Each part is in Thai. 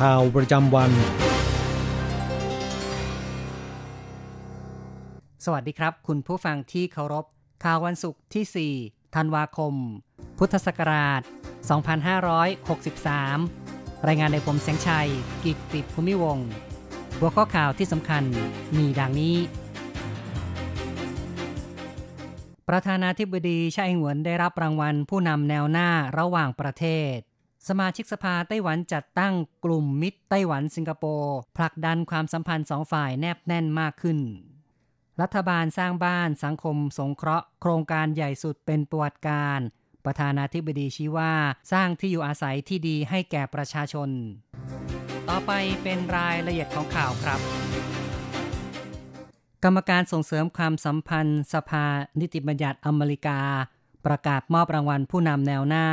ข่าวประจำวัน สวัสดีครับ คุณผู้ฟังที่เคารพ ข่าววันศุกร์ที่ 4 ธันวาคม พุทธศักราช 2563 รายงานในผมแสงชัย กิตติภูมิวงหัวข้อข่าวที่สำคัญมีดังนี้ ประธานาธิบดีไช่อิงหวนได้รับรางวัลผู้นำแนวหน้าระหว่างประเทศ สมาชิกสภาไต้หวันจัดตั้งกลุ่มมิตรไต้หวันสิงคโปร์ผลักดันความสัมพันธ์สองฝ่ายแนบแน่นมากขึ้น รัฐบาลสร้างบ้านสังคมสงเคราะห์ โครงการใหญ่สุดเป็นประวัติการ ประธานาธิบดีชี้ว่าสร้างที่อยู่อาศัยที่ดีให้แก่ประชาชน ต่อไปเป็นรายละเอียดของข่าวครับ กรรมการส่งเสริมความสัมพันธ์ สภานิติบัญญัติอเมริกา ประกาศมอบรางวัลผู้นำแนวหน้า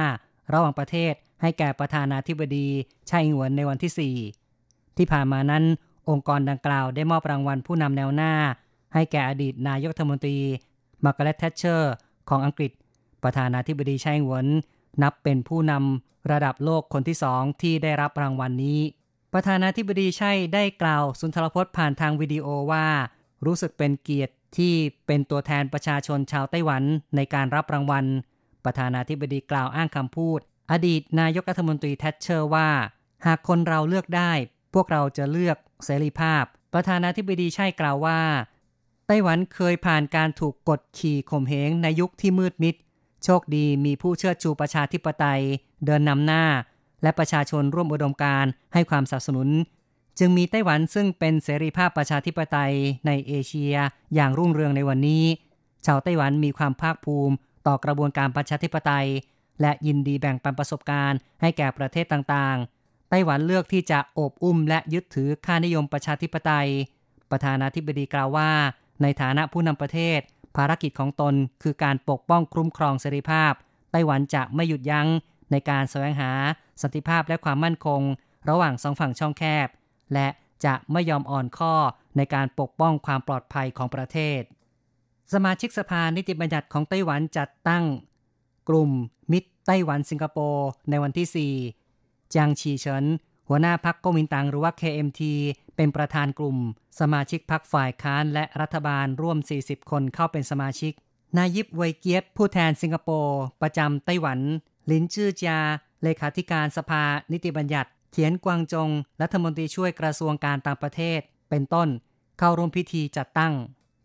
ระหว่างประเทศ ให้แก่ประธานาธิบดีไช่อิงเหวนในวันที่ 4 ที่ผ่านมานั้น องค์กรดังกล่าวได้มอบรางวัลผู้นำแนวหน้า ให้แก่อดีตนายกรัฐมนตรีมาร์กาเร็ตแทชเชอร์ ของอังกฤษ ประธานาธิบดีไช่อิงเหวนนับเป็นผู้นำระดับโลกคนที่สองที่ได้รับรางวัลนี้ ประธานาธิบดีไช่ได้กล่าวสุนทรพจน์ผ่านทางวิดีโอว่า รู้สึกเป็นเกียรติที่เป็นตัวแทนประชาชนชาวไต้หวันในการรับรางวัล ประธานาธิบดีกล่าวอ้างคำพูด อดีตนายกรัฐมนตรีแทชเชอร์ว่า หากคนเราเลือกได้ พวกเราจะเลือกเสรีภาพ ประธานาธิบดีไช่กล่าวว่า ไต้หวันเคยผ่านการถูกกดขี่ข่มเหงในยุคที่มืดมิด โชคดีมีผู้เชิดชูประชาธิปไตย เดินนำหน้า และประชาชนร่วมอุดมการให้ความสนับสนุน จึงมีไต้หวันซึ่งเป็นเสรีภาพประชาธิปไตยในเอเชียอย่างรุ่งเรืองในวันนี้ ชาวไต้หวันมีความภาคภูมิ ต่อกระบวนการประชาธิปไตย และยินดีแบ่งปันประสบการณ์ให้แก่ประเทศต่างๆ ไต้หวันเลือกที่จะโอบอุ้มและยึดถือค่านิยมประชาธิปไตย ประธานาธิบดีกล่าวว่า ในฐานะผู้นำประเทศ ภารกิจของตนคือการปกป้องคุ้มครองเสรีภาพ ไต้หวันจะไม่หยุดยั้งในการแสวงหาสันติภาพและความมั่นคง ระหว่างสองฝั่งช่องแคบ และจะไม่ยอมอ่อนข้อในการปกป้องความปลอดภัยของประเทศ สมาชิกสภานิติบัญญัติของไต้หวันจัดตั้ง กลุ่มมิตร ไต้หวันสิงคโปร์ ในวันที่ 4 จางชีเฉิน หัวหน้าพักก๊กมินตั๋งหรือว่า KMT เป็นประธานกลุ่ม สมาชิกพักฝ่ายค้านและรัฐบาลร่วม 40 คนเข้าเป็นสมาชิก นายยิบไวเกียตผู้แทนสิงคโปร์ประจำไต้หวัน ลินจื้อจา เลขาธิการสภานิติบัญญัติเทียนกวางจง รัฐมนตรีช่วยกระทรวงการต่างประเทศ เป็นต้น เข้าร่วมพิธีจัดตั้ง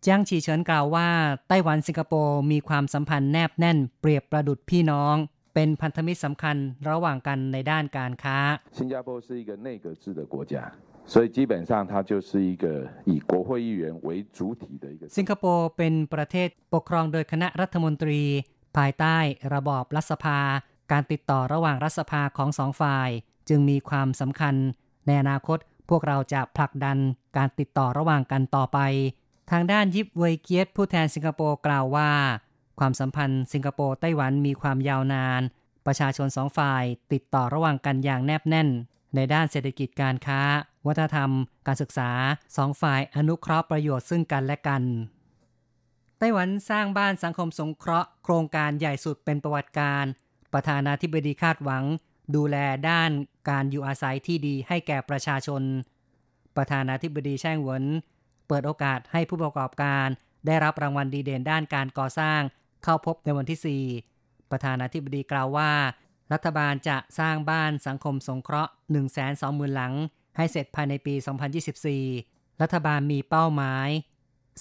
จ้างฉีเฉินกล่าวว่า ไต้หวันสิงคโปร์มีความสัมพันธ์แนบแน่นเปรียบประดุดพี่น้อง เป็นพันธมิตรสำคัญระหว่างกันในด้านการค้า新加坡是一个内阁制的国家，所以基本上它就是一个以国会议员为主体的一个。 สิงคโปร์เป็นประเทศปกครองโดยคณะรัฐมนตรี ภายใต้ระบอบรัฐสภา การติดต่อระหว่างรัฐสภาของสองฝ่าย จึงมีความสำคัญ ในอนาคตพวกเราจะผลักดันการติดต่อระหว่างกันต่อไป ทางด้านยิบเวยเกียตผู้แทนสิงคโปร์กล่าวว่า ความสัมพันธ์สิงคโปร์ไต้หวันมีความยาวนาน ประชาชนสองฝ่ายติดต่อระหว่างกันอย่างแนบแน่น ในด้านเศรษฐกิจการค้า วัฒนธรรม การศึกษาสองฝ่ายอนุเคราะห์ประโยชน์ซึ่งกันและกัน ไต้หวันสร้างบ้านสังคมสงเคราะห์โครงการใหญ่สุดเป็นประวัติการ ประธานาธิบดีคาดหวัง ดูแลด้านการอยู่อาศัยที่ดีให้แก่ประชาชน ประธานาธิบดีแช่งหวนเปิดโอกาสให้ผู้ประกอบการได้รับรางวัลดีเด่นด้านการก่อสร้าง เข้าพบในวันที่ 4 ประธานาธิบดีกล่าวว่า รัฐบาลจะสร้างบ้านสังคมสงเคราะห์ 120,000 หลัง ให้เสร็จภายในปี 2024 รัฐบาลมีเป้าหมาย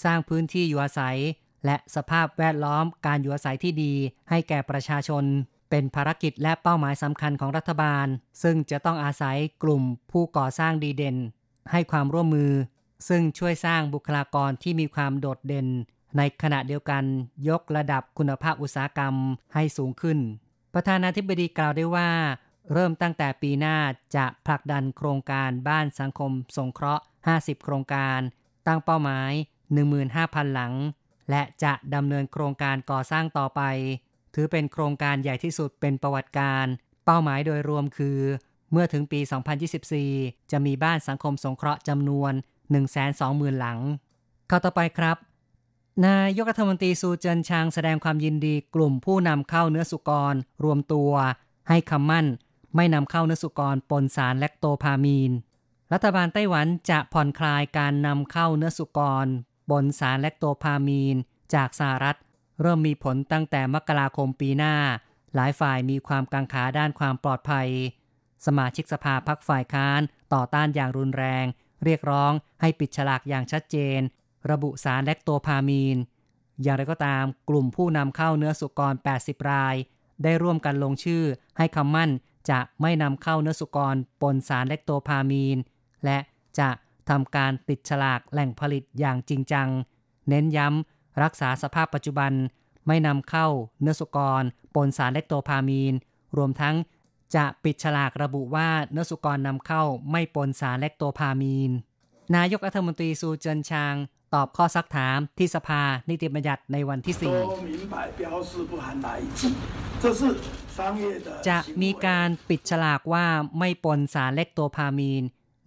สร้างพื้นที่อยู่อาศัย และสภาพแวดล้อมการอยู่อาศัยที่ดี ให้แก่ประชาชน เป็นภารกิจและเป้าหมายสำคัญของรัฐบาล ซึ่งจะต้องอาศัยกลุ่มผู้ก่อสร้างดีเด่น ให้ความร่วมมือ ซึ่งช่วยสร้างบุคลากรที่มีความโดดเด่น ในขณะเดียวกันยกระดับคุณภาพอุตสาหกรรมให้สูงขึ้น ประธานาธิบดีกล่าวได้ว่า เริ่มตั้งแต่ปีหน้าจะผลักดันโครงการบ้านสังคมสงเคราะห์ 50 โครงการ ตั้งเป้าหมาย 15,000 หลัง และจะดำเนินโครงการก่อสร้างต่อไป ถือเป็นโครงการใหญ่ที่สุดเป็นประวัติการ เป้าหมายโดยรวมคือ เมื่อถึงปี 2024 จะมีบ้านสังคมสงเคราะห์จำนวน 120,000 หลัง เข้าต่อไปครับ นายกรัฐมนตรีซูเจินชางแสดงความยินดีกลุ่มผู้นำเข้าเนื้อสุกร รวมตัว ให้คำมั่น ไม่นำเข้าเนื้อสุกรปนสารแลคโตพามีน รัฐบาลไต้หวันจะผ่อนคลายการนำเข้าเนื้อสุกรบนสารแลคโตพามีน จากสหรัฐ เริ่มมีผลตั้งแต่มกราคมปีหน้า หลายฝ่ายมีความกังขาด้านความปลอดภัย สมาชิกสภาพักฝ่ายค้านต่อต้านอย่างรุนแรง เรียกร้องให้ปิดฉลากอย่างชัดเจน ระบุสารแลคโตพามีน อย่างไรก็ตามกลุ่มผู้นำเข้าเนื้อสุกร 80 ราย ได้ร่วมกันลงชื่อให้คำมั่นจะไม่นำเข้าเนื้อสุกรปนสารแลคโตพามีน และจะทำการติดฉลากแหล่งผลิตอย่างจริงจัง เน้นย้ำรักษาสภาพปัจจุบัน ไม่นำเข้าเนื้อสุกร ปนสารแลคโตพามีน รวมทั้งจะปิดฉลากระบุว่าเนื้อสุกรนำเข้าไม่ปนสารแลคโตพามีน นายกรัฐมนตรีซูเจินชาง ตอบข้อซักถามที่สภานิติบัญญัติในวันที่ 4 จะมีการปิดฉลากว่าไม่ปนสารเล็กโตพามีน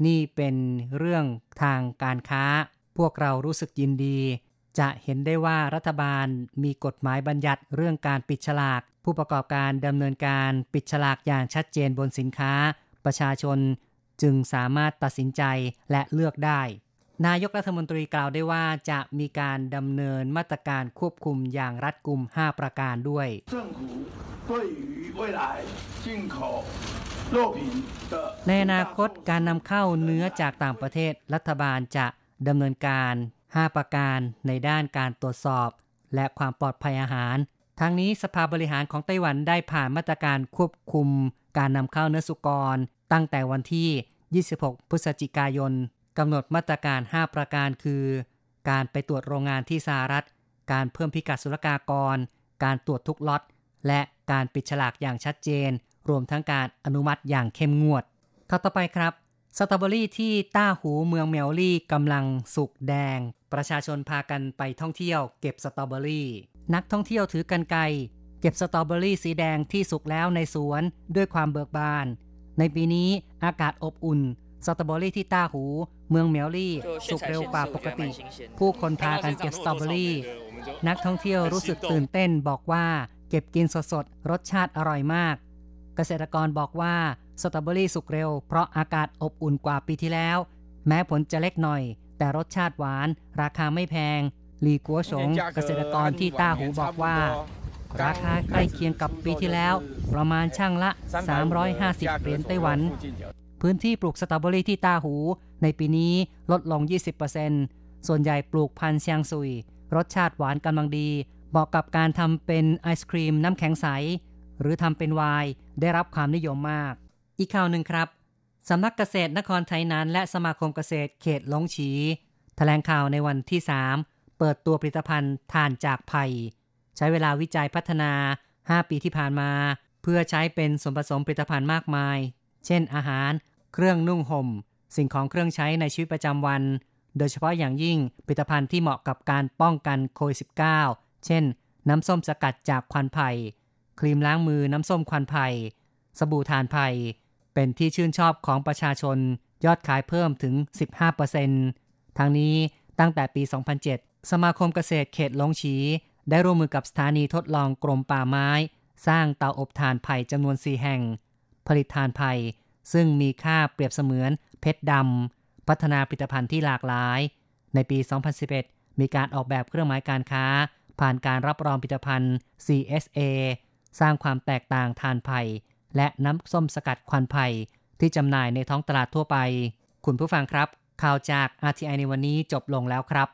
นี่เป็นเรื่องทางการค้า พวกเรารู้สึกยินดี จะเห็นได้ว่ารัฐบาลมีกฎหมายบัญญัติเรื่องการปิดฉลาก ผู้ประกอบการดำเนินการปิดฉลากอย่างชัดเจนบนสินค้า ประชาชนจึงสามารถตัดสินใจและเลือกได้ นายกรัฐมนตรีกล่าวได้ว่าจะมีการดำเนินมาตรการควบคุมอย่างรัดกุม 5 ประการด้วยในอนาคตการนำเข้าเนื้อจากต่างประเทศรัฐบาลจะดำเนินการ 5 ประการในด้านการตรวจสอบ และความปลอดภัยอาหาร ทั้งนี้สภาบริหารของไต้หวันได้ผ่านมาตรการควบคุม การนำเข้าเนื้อสุกร ตั้งแต่วันที่ 26 พฤศจิกายน กำหนดมาตรการ 5 ประการคือ การไปตรวจโรงงานที่สหรัฐ การเพิ่มพิกัดศุลกากร การตรวจทุกล็อต และการปิดฉลากอย่างชัดเจน รวมทั้งการอนุมัติอย่างเข้มงวดข่าวต่อไปครับ สตรอเบอรี่ที่ต้าหูเมืองเหมียวลี่กำลังสุกแดง ประชาชนพากันไปท่องเที่ยว เก็บสตรอเบอรี่ นักท่องเที่ยวถือกรรไกรเก็บสตรอเบอรี่สีแดงที่สุกแล้วในสวนด้วยความเบิกบาน ในปีนี้อากาศอบอุ่น สตรอเบอรี่ที่ต้าหู เมืองเหมียวลี่ สุกเร็วกว่าปกติ ผู้คนพากันเก็บสตรอเบอรี่ นักท่องเที่ยวรู้สึกตื่นเต้นบอกว่าเก็บกินสดๆ รสชาติอร่อยมาก เกษตรกรบอกว่าสตรอเบอรี่สุกเร็ว เพราะอากาศอบอุ่นกว่าปีที่แล้ว แม้ผลจะเล็กหน่อย แต่รสชาติหวาน ราคาไม่แพงลีกัวชงเกษตรกรที่ต้าหูบอกว่า ราคาใกล้เคียงกับปีที่แล้ว ประมาณช่างละ 350 เหรียญไต้หวัน พื้นที่ปลูกสตรอเบอรี่ที่ตาหู ในปีนี้ลดลง 20%ส่วนใหญ่ปลูกพันธุ์เซียงซุย รสชาติหวานกำลังดีเหมาะกับการทำเป็นไอศครีมน้ำแข็งใส หรือทำเป็นไวน์ได้รับความนิยมมาก อีกข่าวหนึ่งครับสำนักเกษตรนครไทยนานและสมาคมเกษตรเขตหลงฉีแถลงข่าวในวันที่ 3 เปิดตัวผลิตภัณฑ์ทานจากไผ่ใช้เวลาวิจัยพัฒนา 5 ปีที่ผ่านมา เพื่อใช้เป็นส่วนผสมผลิตภัณฑ์มากมาย เช่นอาหาร เครื่องนุ่งห่ม สิ่งของเครื่องใช้ในชีวิตประจำวัน โดยเฉพาะอย่างยิ่งผลิตภัณฑ์ที่เหมาะกับการป้องกันโควิด -19 เช่น น้ำส้มสกัดจากควันไผ่ครีมล้างมือน้ำส้มควันไผ่สบู่ทานไผ่เป็นที่ชื่นชอบของประชาชน ยอดขายเพิ่มถึง 15%ทั้งนี้ตั้งแต่ปี 2007 สมาคมเกษตรเขตลงฉีได้ร่วมมือกับสถานีทดลองกรมป่าไม้ สร้างเตาอบถ่านไผ่จำนวน 4 แห่ง ผลิตถ่านไผ่ซึ่งมีค่าเปรียบเสมือนเพชรดำ พัฒนาผลิตภัณฑ์ที่หลากหลาย ในปี 2011 มีการออกแบบเครื่องหมายการค้า ผ่านการรับรองผลิตภัณฑ์ CSA สร้างความแตกต่างทานไผ่และน้ำส้มสกัดควันไผ่ที่จำหน่ายในท้องตลาดทั่วไป คุณผู้ฟังครับ ข่าวจาก RTI ในวันนี้จบลงแล้วครับ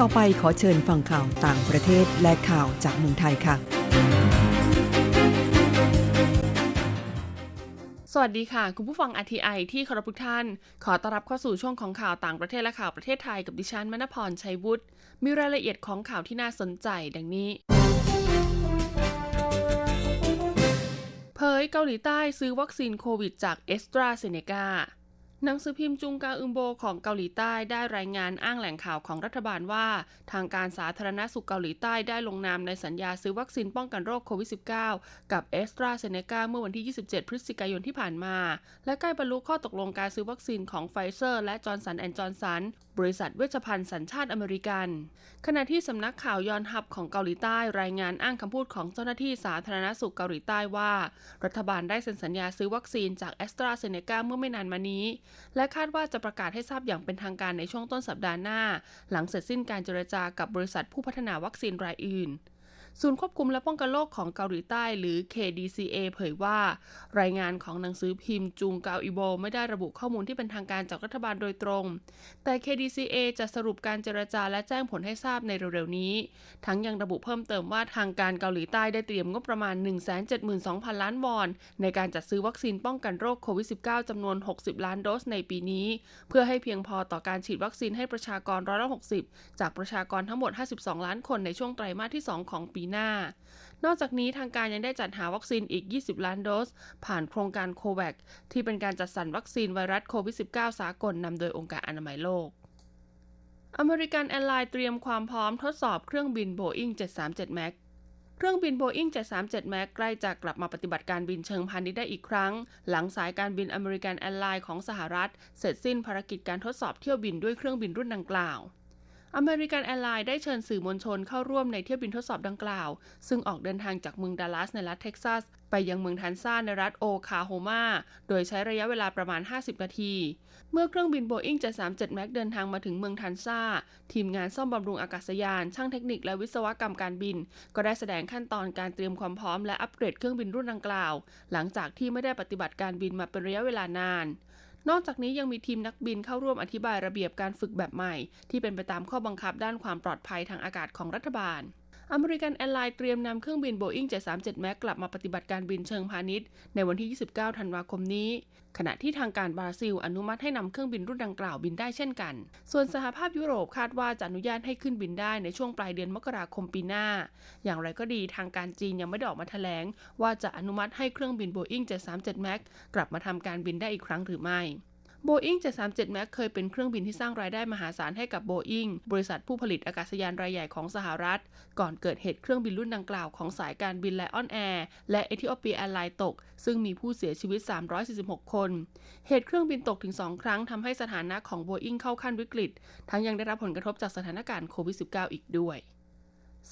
ต่อไปขอเชิญฟังข่าวต่างประเทศและข่าวจากเมืองไทยค่ะ สวัสดีค่ะ คุณผู้ฟัง RTI ที่เคารพทุกท่าน ขอต้อนรับเข้าสู่ช่วงของข่าวต่างประเทศและข่าวประเทศไทยกับดิฉันมณพรชัยวุฒิ มีรายละเอียดของข่าวที่น่าสนใจดังนี้เผยเกาหลีใต้ซื้อวัคซีนโควิดจากเอสตราเซเนกา หนังสือพิมพ์จุงอังอิลโบของเกาหลีใต้ได้รายงานอ้างแหล่งข่าวของรัฐบาลว่า ทางการสาธารณสุขเกาหลีใต้ได้ลงนามในสัญญาซื้อวัคซีนป้องกันโรคโควิด -19 กับแอสตราเซเนกาเมื่อวันที่ 27 พฤศจิกายนที่ผ่านมา และใกล้บรรลุข้อตกลงการซื้อวัคซีนของไฟเซอร์และจอห์นสันแอนด์จอห์นสันบริษัทเวชภัณฑ์สัญชาติอเมริกัน ขณะที่สำนักข่าวยอนฮับของเกาหลีใต้รายงานอ้างคำพูดของเจ้าหน้าที่สาธารณสุขเกาหลีใต้ว่า รัฐบาลได้เซ็นสัญญาซื้อวัคซีนจากแอสตราเซเนกาเมื่อไม่นานมานี้และคาดว่าจะประกาศให้ทราบอย่างเป็นทางการในช่วงต้นสัปดาห์หน้า หลังเสร็จสิ้นการเจรจากับบริษัทผู้พัฒนาวัคซีนรายอื่น ศูนย์ควบคุมและป้องกันโรคของเกาหลีใต้หรือ KDCA เผยว่า รายงานของหนังสือพิมพ์จุงเกาอิโบไม่ได้ระบุข้อมูลที่เป็นทางการจากรัฐบาลโดยตรง แต่ KDCA จะสรุปการเจรจาและแจ้งผลให้ทราบในเร็วๆนี้ ทั้งยังระบุเพิ่มเติมว่าทางการเกาหลีใต้ได้เตรียมงบประมาณ 172,000 ล้านวอน ในการจัดซื้อวัคซีนป้องกันโรคโควิด -19 จำนวน 60 ล้านโดสในปีนี้ เพื่อให้เพียงพอต่อการฉีดวัคซีนให้ประชากรร้อยละ60 จากประชากรทั้งหมด 52 ล้านคนในช่วงไตรมาสที่ 2 ของปีหน้า นอกจากนี้ทางการยังได้จัดหาวัคซีนอีก 20 ล้านโดส ผ่านโครงการโควัคที่เป็นการจัดสรรวัคซีนไวรัสโควิด -19 สากลนำโดยองค์การอนามัยโลกอเมริกันแอร์ไลน์เตรียมความพร้อมทดสอบเครื่องบิน Boeing 737 MAX เครื่องบิน Boeing 737 MAX ใกล้จะกลับมาปฏิบัติการบินเชิงพาณิชย์ได้อีกครั้ง หลังสายการบินอเมริกันแอร์ไลน์ของสหรัฐ เสร็จสิ้นภารกิจการทดสอบเที่ยวบินด้วยเครื่องบินรุ่นดังกล่าว อเมริกันแอร์ไลน์ได้เชิญสื่อมวลชนเข้าร่วมในเที่ยวบินทดสอบดังกล่าว ซึ่งออกเดินทางจากเมืองดัลลัสในรัฐเท็กซัส ไปยังเมืองทัลซาในรัฐโอคลาโฮมา โดยใช้ระยะเวลาประมาณ 50 นาที เมื่อเครื่องบิน Boeing 737 MAX เดินทางมาถึงเมืองทัลซาทีมงานซ่อมบำรุงอากาศยาน ช่างเทคนิคและวิศวกรรมการบิน ก็ได้แสดงขั้นตอนการเตรียมความพร้อมและอัปเกรดเครื่องบินรุ่นดังกล่าว หลังจากที่ไม่ได้ปฏิบัติการบินมาเป็นระยะเวลานาน นอกจากนี้ยังมีทีมนักบินเข้าร่วมอธิบายระเบียบการฝึกแบบใหม่ ที่เป็นไปตามข้อบังคับด้านความปลอดภัยทางอากาศของรัฐบาล อเมริกันแอร์ไลน์เตรียมนำเครื่องบิน Boeing 737 MAX กลับมาปฏิบัติการบินเชิงพาณิชย์ ในวันที่ 29 ธันวาคมนี้ ขณะที่ทางการบราซิล อนุมัติให้นำเครื่องบินรุ่นดังกล่าวบินได้เช่นกัน ส่วนสหภาพยุโรปคาดว่าจะอนุญาตให้ขึ้นบินได้ในช่วงปลายเดือนมกราคมปีหน้า อย่างไรก็ดีทางการจีนยังไม่ได้ออกมาแถลง ว่าจะอนุมัติให้เครื่องบิน Boeing 737 MAX กลับมาทำการบินได้อีกครั้งหรือไม่ Boeing 737 MAX เคยเป็นเครื่องบินที่สร้างรายได้มหาศาลให้กับ Boeing บริษัทผู้ผลิตอากาศยานรายใหญ่ของสหรัฐ ก่อนเกิดเหตุเครื่องบินรุ่นดังกล่าวของสายการบินไลออนแอร์และเอธิโอเปียแอร์ไลน์ตก ซึ่งมีผู้เสียชีวิต 346 คน เหตุเครื่องบินตกถึง 2 ครั้งทำให้สถานะของ Boeing เข้าขั้นวิกฤต ทั้งยังได้รับผลกระทบจากสถานการณ์โควิด -19 อีกด้วย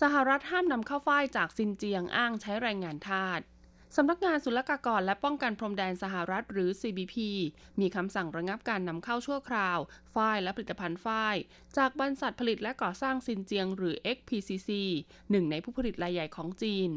สหรัฐห้ามนำเข้าฝ้ายจากซินเจียงอ้างใช้แรงงานทาส สำนักงานศุลกากรและป้องกันพรมแดนสหรัฐหรือ CBP มีคำสั่งระงับการนำเข้าชั่วคราว ฝ้ายและผลิตภัณฑ์ฝ้าย จากบริษัทผลิตและก่อสร้างซินเจียงหรือ XPCC หนึ่งในผู้ผลิตรายใหญ่ของจีน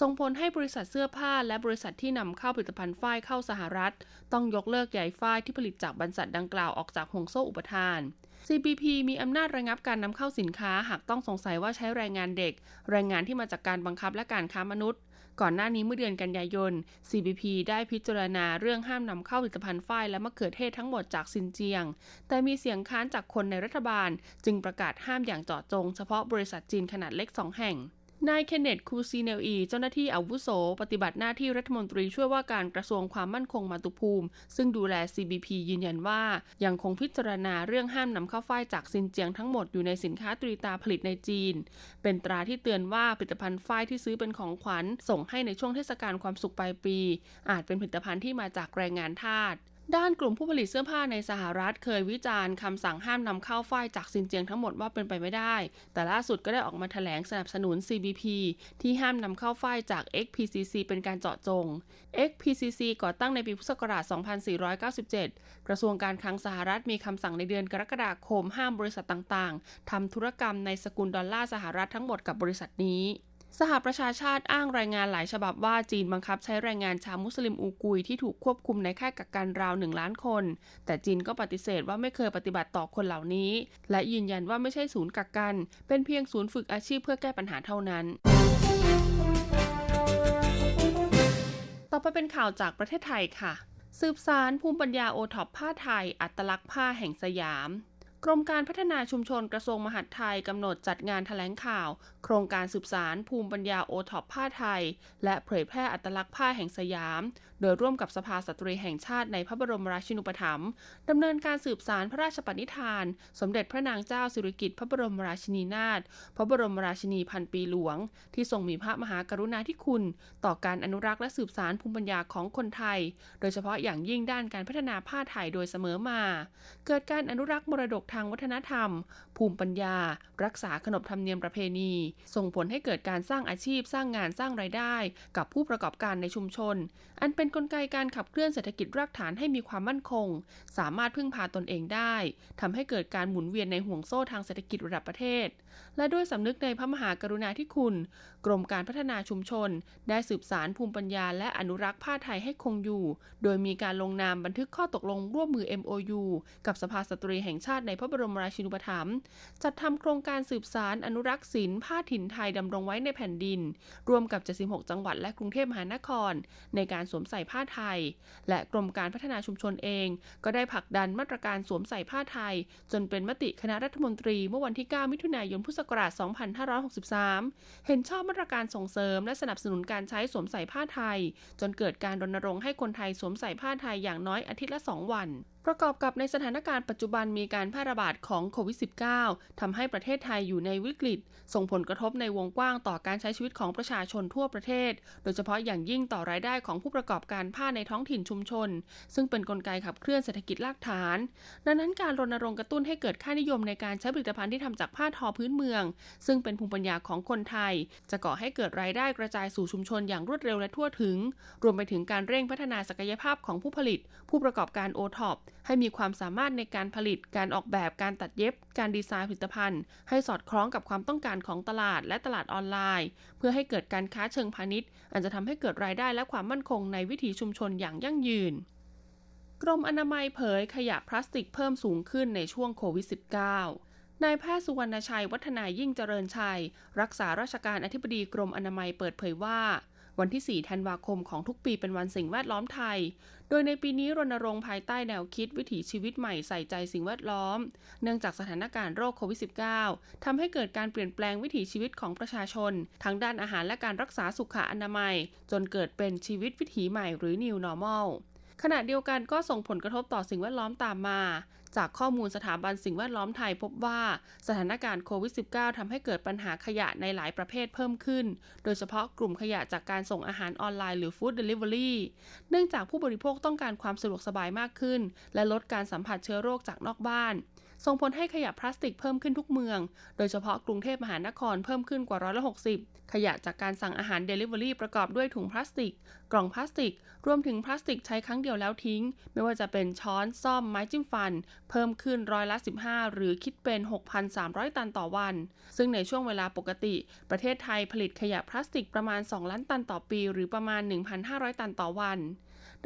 ส่งผลให้บริษัทเสื้อผ้าและบริษัทที่นำเข้าผลิตภัณฑ์ฝ้ายเข้าสหรัฐ ต้องยกเลิกใยฝ้ายที่ผลิตจากบริษัทดังกล่าวออกจากห่วงโซ่อุปทาน CBP มีอำนาจระงับการนำเข้าสินค้า หากต้องสงสัยว่าใช้แรงงานเด็ก แรงงานที่มาจากการบังคับและการค้ามนุษย์ ก่อนหน้านี้เมื่อเดือนกันยายน CBP ได้พิจารณาเรื่องห้ามนำเข้าผลิตภัณฑ์ฝ้ายและมะเขือเทศทั้งหมดจากซินเจียง แต่มีเสียงค้านจากคนในรัฐบาล จึงประกาศห้ามอย่างเจาะจงเฉพาะบริษัทจีนขนาดเล็กสองแห่ง นายเคนเนตคูซีเนลอีเจ้าหน้าที่อาวุโส ปฏิบัติหน้าที่รัฐมนตรีช่วยว่าการกระทรวงความมั่นคงมาตุภูมิ ซึ่งดูแล CBP ยืนยันว่า ยังคงพิจารณาเรื่องห้ามนำเข้าฝ้ายจากซินเจียงทั้งหมดอยู่ในสินค้าตีตราผลิตในจีน เป็นตราที่เตือนว่าผลิตภัณฑ์ฝ้ายที่ซื้อเป็นของขวัญส่งให้ในช่วงเทศกาลความสุขปลายปี อาจเป็นผลิตภัณฑ์ที่มาจากแรงงานทาส ด้านกลุ่มผู้ผลิตเสื้อผ้าในสหรัฐเคยวิจารณ์คำสั่งห้ามนำเข้าฝ้ายจากซินเจียงทั้งหมดว่าเป็นไปไม่ได้ แต่ล่าสุดก็ได้ออกมาแถลงสนับสนุน CBP ที่ห้ามนำเข้าฝ้ายจาก XPCC เป็นการเจาะจง XPCC ก่อตั้งในปีพุทธศักราช 2497 กระทรวงการคลังสหรัฐมีคำสั่งในเดือนกรกฎาคมห้ามบริษัทต่างๆทำธุรกรรมในสกุลดอลลาร์สหรัฐทั้งหมดกับบริษัทนี้ สหประชาชาติอ้างรายงานหลายฉบับว่าจีนบังคับใช้แรงงานชาวมุสลิมอูกุยที่ถูกควบคุมในค่ายกักกันราวหนึ่งล้านคน แต่จีนก็ปฏิเสธว่าไม่เคยปฏิบัติต่อคนเหล่านี้ และยืนยันว่าไม่ใช่ศูนย์กักกัน เป็นเพียงศูนย์ฝึกอาชีพเพื่อแก้ปัญหาเท่านั้นต่อไปเป็นข่าวจากประเทศไทยค่ะ สืบสารภูมิปัญญาโอท็อปผ้าไทย อัตลักษณ์ผ้าแห่งสยาม กรมการพัฒนาชุมชนกระทรวงมหาดไทยกำหนดจัดงานถแถลงข่าว โครงการสืบสานภูมิปัญญาโอท็อปผ้าไทย และเผยแพร่อัตลักษณ์ผ้าแห่งสยาม โดยร่วมกับสภาสตรีแห่งชาติในพระบรมราชินูปถัมภ์ดำเนินการสืบสานพระราชปณิธาน สมเด็จพระนางเจ้าสิริกิติ์พระบรมราชินีนาถพระบรมราชชนนีพันปีหลวง ที่ทรงมีพระมหากรุณาธิคุณ ต่อการอนุรักษ์และสืบสานภูมิปัญญาของคนไทย โดยเฉพาะอย่างยิ่งด้านการพัฒนาผ้าไทยโดยเสมอมา เกิดการอนุรักษ์มรดกทางวัฒนธรรม ภูมิปัญญา รักษาขนบธรรมเนียมประเพณี ส่งผลให้เกิดการสร้างอาชีพสร้างงานสร้างไรายได้ กับผู้ประกอบการในชุมชน อันเป็นนกลไกการขับเคลื่อนเศรษฐกิจรากฐานให้มีความมั่นคง สามารถพึ่งพาตนเองได้ทำให้เกิดการหมุนเวียนในห่วงโซ่ทางเศรษฐกิจระดับประเทศ และด้วยสำนึกในพระมหากรุณาธิคุณ กรมการพัฒนาชุมชน ได้สืบสารภูมิปัญญา และอนุรักษ์ผ้าไทยให้คงอยู่ โดยมีการลงนามบันทึกข้อตกลงร่วมมือ MOU กับสภาสตรีแห่งชาติในพระบรมราชินูปถัมภ์จัดทำโครงการสืบสารอนุรักษ์ศิลป์ผ้าถิ่นไทยดำรงไว้ในแผ่นดิน รวมกับ76จังหวัดและกรุงเทพมหานคร ในการสวมใส่ผ้าไทย และกรมการพัฒนาชุมชนเอง ก็ได้ผลักดันมาตรการสวมใส่ผ้าไทย จนเป็นมติคณะรัฐมนตรีเมื่อวันที่ 9 มิถุนายน พุทธศักราช 2563 เห็นชอบมาตรการส่งเสริม และสนับสนุนการใช้สวมใส่ผ้าไทย จนเกิดการรณรงค์ให้คนไทยสวมใส่ผ้าไทยอย่างน้อยอาทิตย์ละ 2 วัน ประกอบกับในสถานการณ์ปัจจุบันมีการแพร่ระบาดของโควิด -19 ทำให้ประเทศไทยอยู่ในวิกฤต ส่งผลกระทบในวงกว้างต่อการใช้ชีวิตของประชาชนทั่วประเทศ โดยเฉพาะอย่างยิ่งต่อรายได้ของผู้ประกอบการผ้าในท้องถิ่นชุมชน ซึ่งเป็นนกลไกขับเคลื่อนเศรษฐกิจรากฐาน ดังนั้นการรณรงค์กระตุ้นให้เกิดค่านิยมในการใช้ผลิตภัณฑ์ที่ทำจากผ้าทอพื้นเมือง ซึ่งเป็นภูมิปัญญาของคนไทย จะก่อให้เกิดรายได้กระจายสู่ชุมชนอย่างรวดเร็วและทั่วถึง รวมไปถึงการเร่งพัฒนาศักยภาพของผู้ผลิต ผู้ประกอบการโอท็อป ให้มีความสามารถในการผลิต การออกแบบ การตัดเย็บ การดีไซน์ผลิตภัณฑ์ ให้สอดคล้องกับความต้องการของตลาดและตลาดออนไลน์ เพื่อให้เกิดการค้าเชิงพาณิชย์ อาจจะทำให้เกิดรายได้และความมั่นคงในวิถีชุมชนอย่างยั่งยืน กรมอนามัยเผยขยะพลาสติกเพิ่มสูงขึ้นในช่วงโควิด -19 นายแพทย์สุวรรณชัย วัฒนายิ่งเจริญชัย รักษาราชการอธิบดีกรมอนามัยเปิดเผยว่า วันที่ 4 ธันวาคมของทุกปีเป็นวันสิ่งแวดล้อมไทย โดยในปีนี้รณรงค์ภายใต้แนวคิดวิถีชีวิตใหม่ใส่ใจสิ่งแวดล้อม เนื่องจากสถานการณ์โรคโควิด -19 ทำให้เกิดการเปลี่ยนแปลงวิถีชีวิตของประชาชน ทั้งด้านอาหารและการรักษาสุขอนามัย จนเกิดเป็นชีวิตวิถีใหม่หรือ New Normal ขณะเดียวกันก็ส่งผลกระทบต่อสิ่งแวดล้อมตามมา จากข้อมูลสถาบันสิ่งแวดล้อมไทยพบว่าสถานการณ์โควิด -19 ทำให้เกิดปัญหาขยะในหลายประเภทเพิ่มขึ้น โดยเฉพาะกลุ่มขยะจากการส่งอาหารออนไลน์หรือ food delivery เนื่องจากผู้บริโภคต้องการความสะดวกสบายมากขึ้น และลดการสัมผัสเชื้อโรคจากนอกบ้าน ส่งผลให้ขยะพลาสติกเพิ่มขึ้นทุกเมือง โดยเฉพาะกรุงเทพมหานครเพิ่มขึ้นกว่าร้อยละหกสิบขยะจากการสั่งอาหารเดลิเวอรี่ประกอบด้วยถุงพลาสติก กล่องพลาสติก รวมถึงพลาสติกใช้ครั้งเดียวแล้วทิ้ง ไม่ว่าจะเป็นช้อนส้อมไม้จิ้มฟัน เพิ่มขึ้นร้อยละ 15 หรือคิดเป็น 6,300 ตันต่อวัน ซึ่งในช่วงเวลาปกติ ประเทศไทยผลิตขยะพลาสติกประมาณ 2 ล้านตันต่อปี หรือประมาณ 1,500 ตันต่อวัน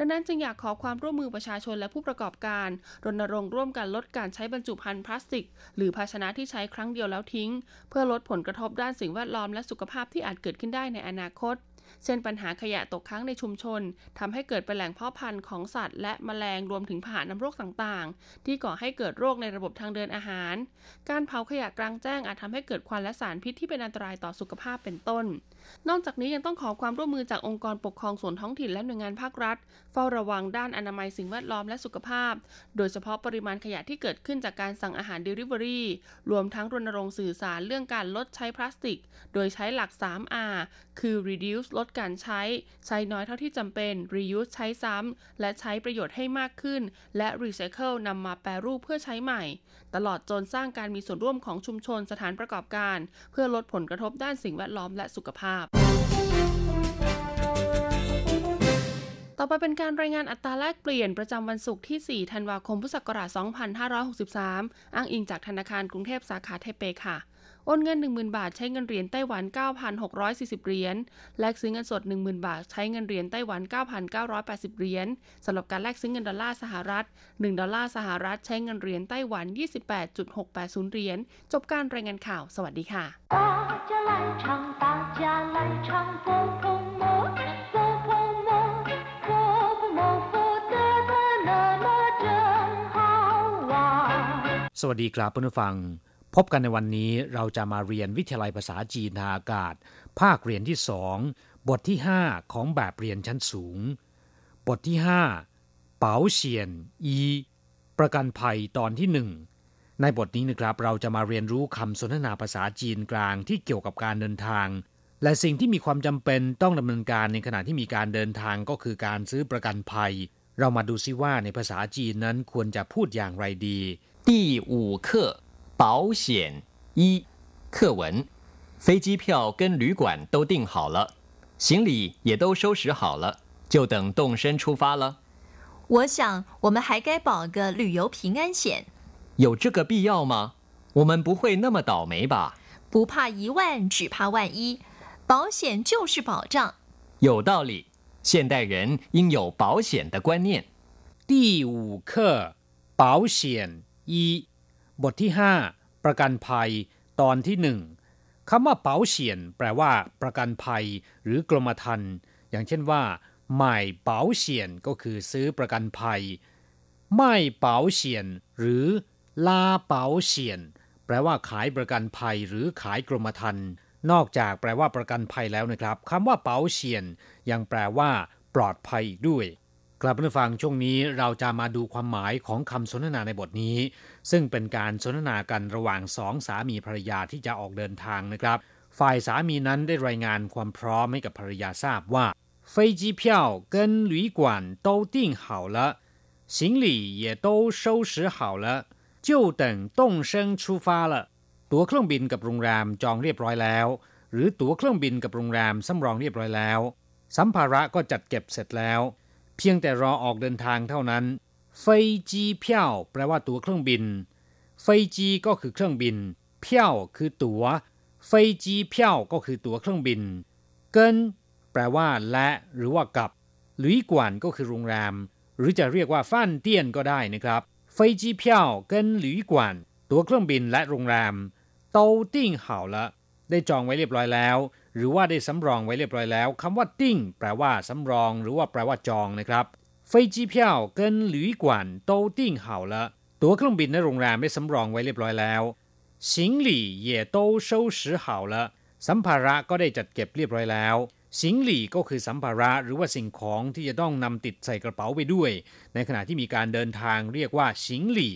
ดังนั้นจึงอยากขอความร่วมมือประชาชนและผู้ประกอบการ รณรงค์ร่วมกันลดการใช้บรรจุภัณฑ์พลาสติก หรือภาชนะที่ใช้ครั้งเดียวแล้วทิ้ง เพื่อลดผลกระทบด้านสิ่งแวดล้อมและสุขภาพที่อาจเกิดขึ้นได้ในอนาคต เช่นปัญหาขยะตกค้างในชุมชนทำให้เกิดเป็นแหล่งเพาะพันธุ์ของสัตว์ และมแมลงรวมถึงพาหะนำโรคต่างๆ ที่ก่อให้เกิดโรคในระบบทางเดินอาหาร การเผาขยะกลางแจ้งอาจทำให้เกิดควันและสารพิษที่เป็นอันตรายต่อสุขภาพเป็นต้น นอกจากนี้ยังต้องขอความร่วมมือจากองค์กรปกครองส่วนท้องถิ่นและหน่วยงานภาครัฐเฝ้าระวังด้านอนามัยสิ่งแวดล้อมและสุขภาพ โดยเฉพาะปริมาณขยะที่เกิดขึ้นจากการสั่งอาหาร Delivery รวมทั้งรณรงค์สื่อสารเรื่องการลดใช้พลาสติก โดยใช้หลัก 3R คือ reduce ลดการใช้ ใช้น้อยเท่าที่จำเป็น reuse ใช้ซ้ำและใช้ประโยชน์ให้มากขึ้น และ recycle นำมาแปรรูปเพื่อใช้ใหม่ ตลอดจนสร้างการมีส่วนร่วมของชุมชนสถานประกอบการ เพื่อลดผลกระทบด้านสิ่งแวดล้อมและสุขภาพ ต่อไปเป็นการรายงานอัตราแลกเปลี่ยนประจำวันศุกร์ที่ 4 ธันวาคม พุทธศักราช 2563 อ้างอิงจากธนาคารกรุงเทพสาขาไทเปค่ะ โอนเงิน 10,000 บาทใช้เงินเหรียญไต้หวัน 9,640 เหรียญ แลกซื้อเงินสด 10,000 บาทใช้เงินเหรียญไต้หวัน 9,980 เหรียญสำหรับการแลกซื้อเงินดอลลาร์สหรัฐ 1 ดอลลาร์สหรัฐใช้เงินเหรียญไต้หวัน 28.680 เหรียญ จบการรายงานข่าว สวัสดีค่ะ大家来唱大家来唱佛佛摩佛佛 สวัสดีครับเพื่อนผู้ฟัง พบกันในวันนี้เราจะมาเรียนวิทยาลัยภาษาจีนทางอากาศ ภาคเรียนที่สองบทที่ 5 ของแบบเรียนชั้นสูง บทที่ 5 เป๋าเฉียน อี ประกันภัยตอนที่หนึ่งในบทนี้นะครับเราจะมาเรียนรู้คำสนทนาภาษาจีนกลางที่เกี่ยวกับการเดินทาง และสิ่งที่มีความจำเป็นต้องดำเนินการในขณะที่มีการเดินทางก็คือการซื้อประกันภัย เรามาดูซิว่าในภาษาจีนนั้นควรจะพูดอย่างไรดี第五课保险一课文：飞机票跟旅馆都订好了，行李也都收拾好了，就等动身出发了。我想，我们还该保个旅游平安险。有这个必要吗？我们不会那么倒霉吧？不怕一万，只怕万一。 保险就是保障。有道理。现代人应有保险的观念。第五课保险一บทที่ห้าประกันภัย ตอนที่หนึ่งคำว่าเป๋าเฉียน แปลว่า ประกันภัย หรือกรมธรรม์อย่างเช่นว่าหม่เป๋าเฉียนก็คือซื้อประกันภัยไม่เป๋าเฉียน หรือลาเป๋าเฉียน แปลว่าขายประกันภัยหรือขายกรมธรรม์ นอกจากแปลว่าประกันภัยแล้วนะครับคำว่าเป๋าเฉียน ยังแปลว่า ปลอดภัยอีกด้วยกลับมาฟังช่วงนี้เราจะมาดูความหมายของคำสนทนาในบทนี้ ซึ่งเป็นการสนทนากันระหว่างสองสามีภรรยาที่จะออกเดินทางนะครับ ฝ่ายสามีนั้นได้รายงานความพร้อมให้กับภรรยาทราบว่า飞机票跟旅馆都订好了行李也都收拾好了就等动身出发了 ตั๋วเครื่องบินกับโรงแรมจองเรียบร้อยแล้ว หรือตั๋วเครื่องบินกับโรงแรมสำรองเรียบร้อยแล้ว สัมภาระก็จัดเก็บเสร็จแล้ว เพียงแต่รอออกเดินทางเท่านั้นเฟจีเพียวแปลว่าตั๋วเครื่องบินเฟจีก็คือเครื่องบินเพียวคือตัว๋วเฟจีเพียวก็คือตั๋วเครื่องบิน เกินแปลว่าและหรือว่ากับหลุยกวนก็คือโรงแรม หรือจะเรียกว่า饭店 ก็ได้นะครับ 飞机票跟旅馆 ตั๋วเครื่องบินและโรงแรม 都订好了ได้จองไว้เรียบร้อยแล้วหรือว่าได้สำรองไว้เรียบร้อยแล้วคำว่าติ้งแปลว่าสำรอง หรือว่าแปลว่าจองนะครับ飞机票跟旅馆都订好了ตั๋วเครื่องบินและโรงแรมได้สำรองไว้เรียบร้อยแล้ว行李也都收拾好了สัมภาระก็ได้จัดเก็บเรียบร้อยแล้วสิงหลี่ก็คือสัมภาระหรือว่าสิ่งของที่จะต้องนำติดใส่กระเป๋าไปด้วย ในขณะที่มีการเดินทางเรียกว่าสิงหลี่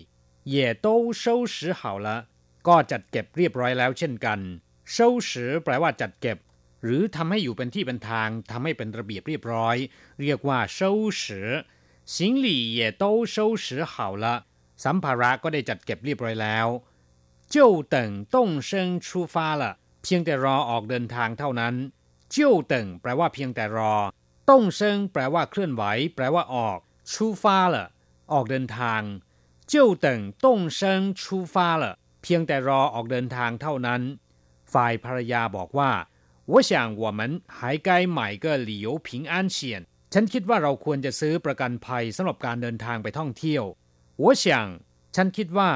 也都收拾好了 ก็จัดเก็บเรียบร้อยแล้วเช่นกัน收拾แปลว่าจัดเก็บหรือทำให้อยู่เป็นที่เป็นทางทำให้เป็นระเบียบเรียบร้อย เรียกว่า收拾行李也都收拾好了สัมภาระก็ได้จัดเก็บเรียบร้อยแล้ว就等动身出发了เพียงแต่รอออกเดินทางเท่านั้น就等แปลว่าเพียงแต่รอ动身แปลว่าเคลื่อนไหว แปลว่าออก出发了ออกเดินทาง就等动身出发了เ พียงแต่รอออกเดินทางเท่านั้น ฝ่ายภรรยาบอกว่า我想我们还该买个旅游平安险ฉันคิดว่าเราควรจะซื้อประกันภัยสำหรับการเดินทางไปท่องเที่ยว我想ฉันคิดว่า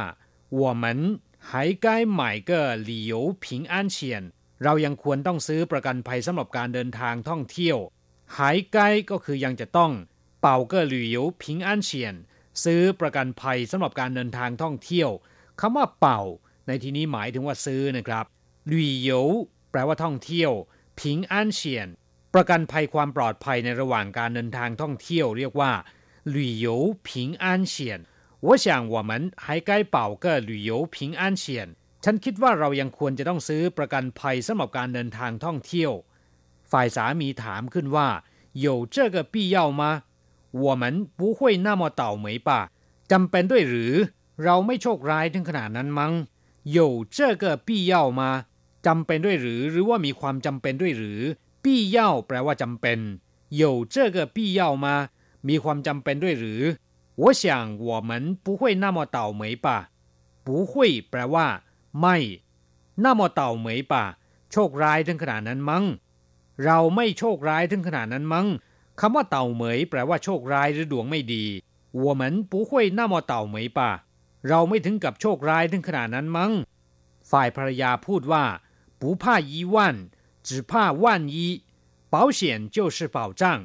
我们还该买个旅游平安险เรายังควรต้องซื้อประกันภัยสำหรับการเดินทางท่องเที่ยวหายใกล้ก็คือยังจะต้องเป่าเกอหลุยพิงอันเฉียนซื้อประกันภัยสำหรับการเดินทางท่องเที่ยว คำว่าเป่า ในที่นี้หมายถึงว่าซื้อนะครับหลุยแปลว่าท่องเที่ยว ผิงอันเฉียน ป ประกันภัยความปลอดภัยในระหว่างการเดินทางท่องเที่ยวเรียกว่า旅游平安险我想我们还该保个旅游平安险ฉันคิดว่าเรายังควรจะต้องซื้อประกันภัยสำหรับการเดินทางท่องเที่ยว ฝ่ายสามีถามขึ้นว่า有这个必要吗我们不会那么倒霉吧จำเป็นด้วยหรือ เราไม่โชคร้ายถึงขนาดนั้นมั้ง有这个必要吗จำเป็นด้วยหรือ หรือว่ามีความจำเป็นด้วยหรือ必要แปลว่าจำเป็น有这个必要吗มีความจำเป็นด้วยหรือ我想我们不会那么倒霉吧不会แปลว่า ไม่那么倒霉吧โชคร้ายถึงขนาดนั้นมั้งเราไม่โชคร้ายถึงขนาดนั้นมั้งคำว่าเต่าเหมยแปลว่าโชคร้ายหรือดวงไม่ดี我们不会那么倒霉吧 เราไม่ถึงกับโชคร้ายถึงขนาดนั้นมัง้ง ฝ่ายภรรยาพูดว่าปูผ้ายีวันจืผ้าวันยีเป๋เจ้าชื่เป๋าจ้าง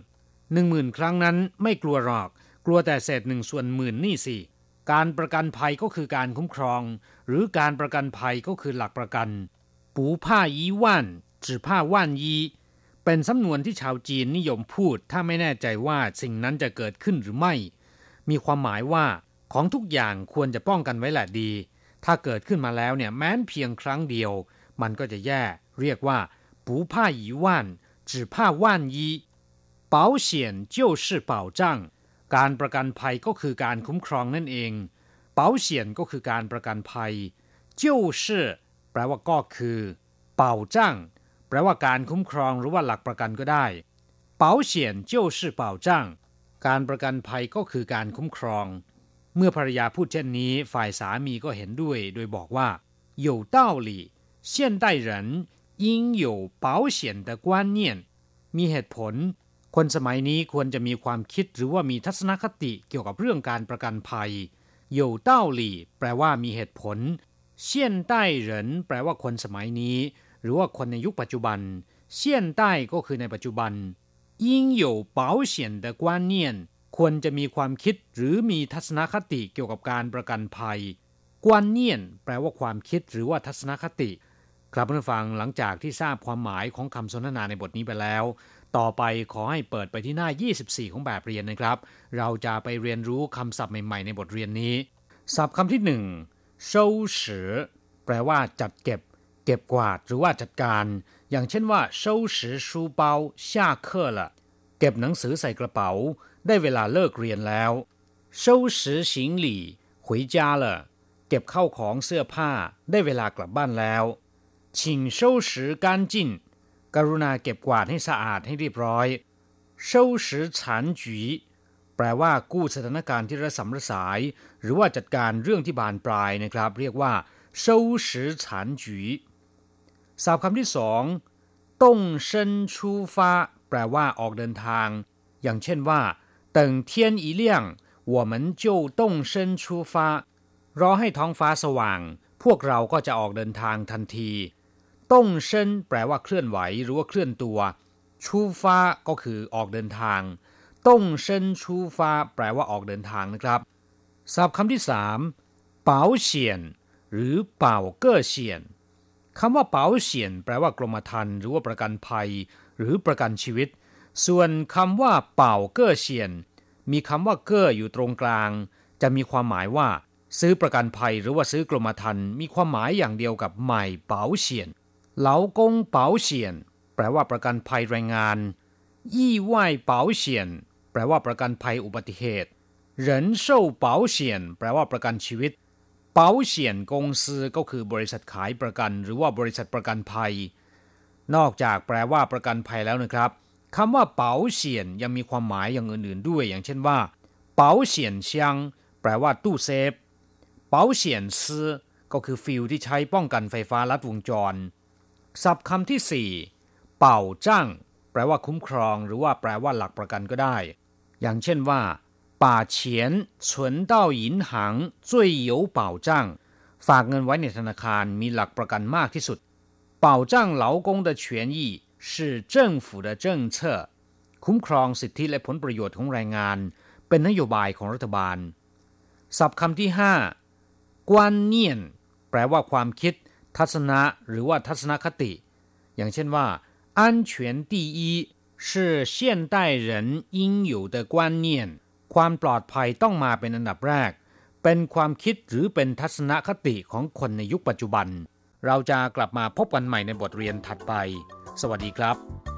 หนึ่งหมื่นครั้งนั้นไม่กลัวหรอก กลัวแต่เศษหนึ่งส่วนหมื่นนี่สิการประกันภัยก็คือการคุ้มครอง หรือการประกันภัยก็คือหลักประกัน ปูผ้ายีว่นจือผ้าว่นยี เป็นสำนวนที่ชาวจีนนิยมพูด ถ้าไม่แน่ใจว่าสิ่งนั้นจะเกิดขึ้นหรือไม่ มีความหมายว่า ของทุกอย่างควรจะป้องกันไว้แหละดี ถ้าเกิดขึ้นมาแล้วเนี่ยแม้นเพียงครั้งเดียว มันก็จะแย่ เรียกว่า不怕一万只怕万一保险就是保障การประกันภัยก็คือการคุ้มครองนั่นเอง保险ก็คือการประกันภัย就是แปลว่าก็คือ保障แปลว่าการคุ้มครองหรือว่าหลักประกันก็ได้保险就是保障การประกันภัยก็คือการคุ้มครอง เมื่อภรรยาพูดเช่นนี้ ฝ่ายสามีก็เห็นด้วย โดยบอกว่า有道理现代人应有保险的观念มีเหตุผล คนสมัยนี้ควรจะมีความคิดหรือว่ามีทัศนคติเกี่ยวกับเรื่องการประกันภัย有道理แปลว่ามีเหตุผล现代人แปลว่าคนสมัยนี้ หรือว่าคนในยุคปัจจุบัน现代ก็คือในปัจจุบัน应有保险的观念 ควรจะมีความคิดหรือมีทัศนคติเกี่ยวกับการประกันภัยกวนเนียนแปลว่าความคิดหรือว่าทัศนคติ ครับผู้ฟังหลังจากที่ทราบความหมายของคำสนทนาในบทนี้ไปแล้ว ต่อไปขอให้เปิดไปที่หน้า 24 ของแบบเรียนนะครับ เราจะไปเรียนรู้คำศัพท์ใหม่ๆในบทเรียนนี้ ศัพท์คำที่หนึ่ง收拾แปลว่าจัดเก็บ เก็บกวาดหรือว่าจัดการ อย่างเช่นว่า收拾书包下课了เก็บหนังสือใส่กระเป๋า ได้เวลาเลิกเรียนแล้ว收拾行李回家了เก็บเข้าของเสื้อผ้า ได้เวลากลับบ้านแล้ว请收拾干净กรุณาเก็บกวาดให้สะอาดให้เรียบร้อย收拾残局แปลว่ากู้สถานการณ์ที่ระสำระสาย หรือว่าจัดการเรื่องที่บานปลายนะครับ เรียกว่า收拾残局ศัพท์คำที่สองต้งเซินชูฟ้าแปลว่าออกเดินทาง อย่างเช่นว่า 等天一亮我们就动身出发รอให้ท้องฟ้าสว่าง พวกเราก็จะออกเดินทางทันที ต้งเซินแปลว่าเคลื่อนไหวหรือว่าเคลื่อนตัว ชูฟ้าก็คือออกเดินทาง ต้งเซินชูฟ้าแปลว่าออกเดินทางนะครับ ศัพท์คำที่สามเป๋าเฉียนหรือเป่าเก้อเฉียนคำว่าเป๋าเฉียนแปลว่ากรมธรรม์หรือว่าประกันภัย หรือประกันชีวิต ส่วนคำว่าเป่าเก้อเชียน มีคำว่าเก้ออยู่ตรงกลาง จะมีความหมายว่า ซื้อประกันภัยหรือว่าซื้อกรมธรรม์มีความหมายอย่างเดียวกับใหม่เป่าเชียน เหลากงเป่าเชียน แปลว่าประกันภัยแรงงานยี่ไหวเป๋าเชียน แปลว่าประกันภัยอุบัติเหตุเหรินเช่เป๋าเชียน แปลว่าประกันชีวิต เป๋าเชียนกงซือก็คือบริษัทขายประกัน หรือว่าบริษัทประกันภัย นอกจากแปลว่าประกันภัยแล้วนะครับ คำว่าเป๋าเฉียนยังมีความหมายอย่างอื่นๆด้วย อย่างเช่นว่าเป๋าเฉียนเซียงแปลว่าตู้เซฟเป๋าเฉียนซื้อก็คือฟิลที่ใช้ป้องกันไฟฟ้าลัดวงจร ศัพท์คำที่สี่เป่าจ้างแปลว่าคุ้มครอง หรือว่าแปลว่าหลักประกันก็ได้ อย่างเช่นว่า把钱存到银行最有保障ฝากเงินไว้ในธนาคารมีหลักประกันมากที่สุด保障劳工的权益 是政府的政策คุ้มครองสิทธิและผลประโยชน์ของแรงงาน เป็นนโยบายของรัฐบาล ศัพท์คำที่ห้ากวนเนียนแปลว่าความคิด ทัศนะหรือว่าทัศนคติ อย่างเช่นว่า安全第一 是现代人应有的观念ความปลอดภัยต้องมาเป็นอันดับแรก เป็นความคิดหรือเป็นทัศนคติของคนในยุคปัจจุบัน เราจะกลับมาพบกันใหม่ในบทเรียนถัดไป สวัสดีครับ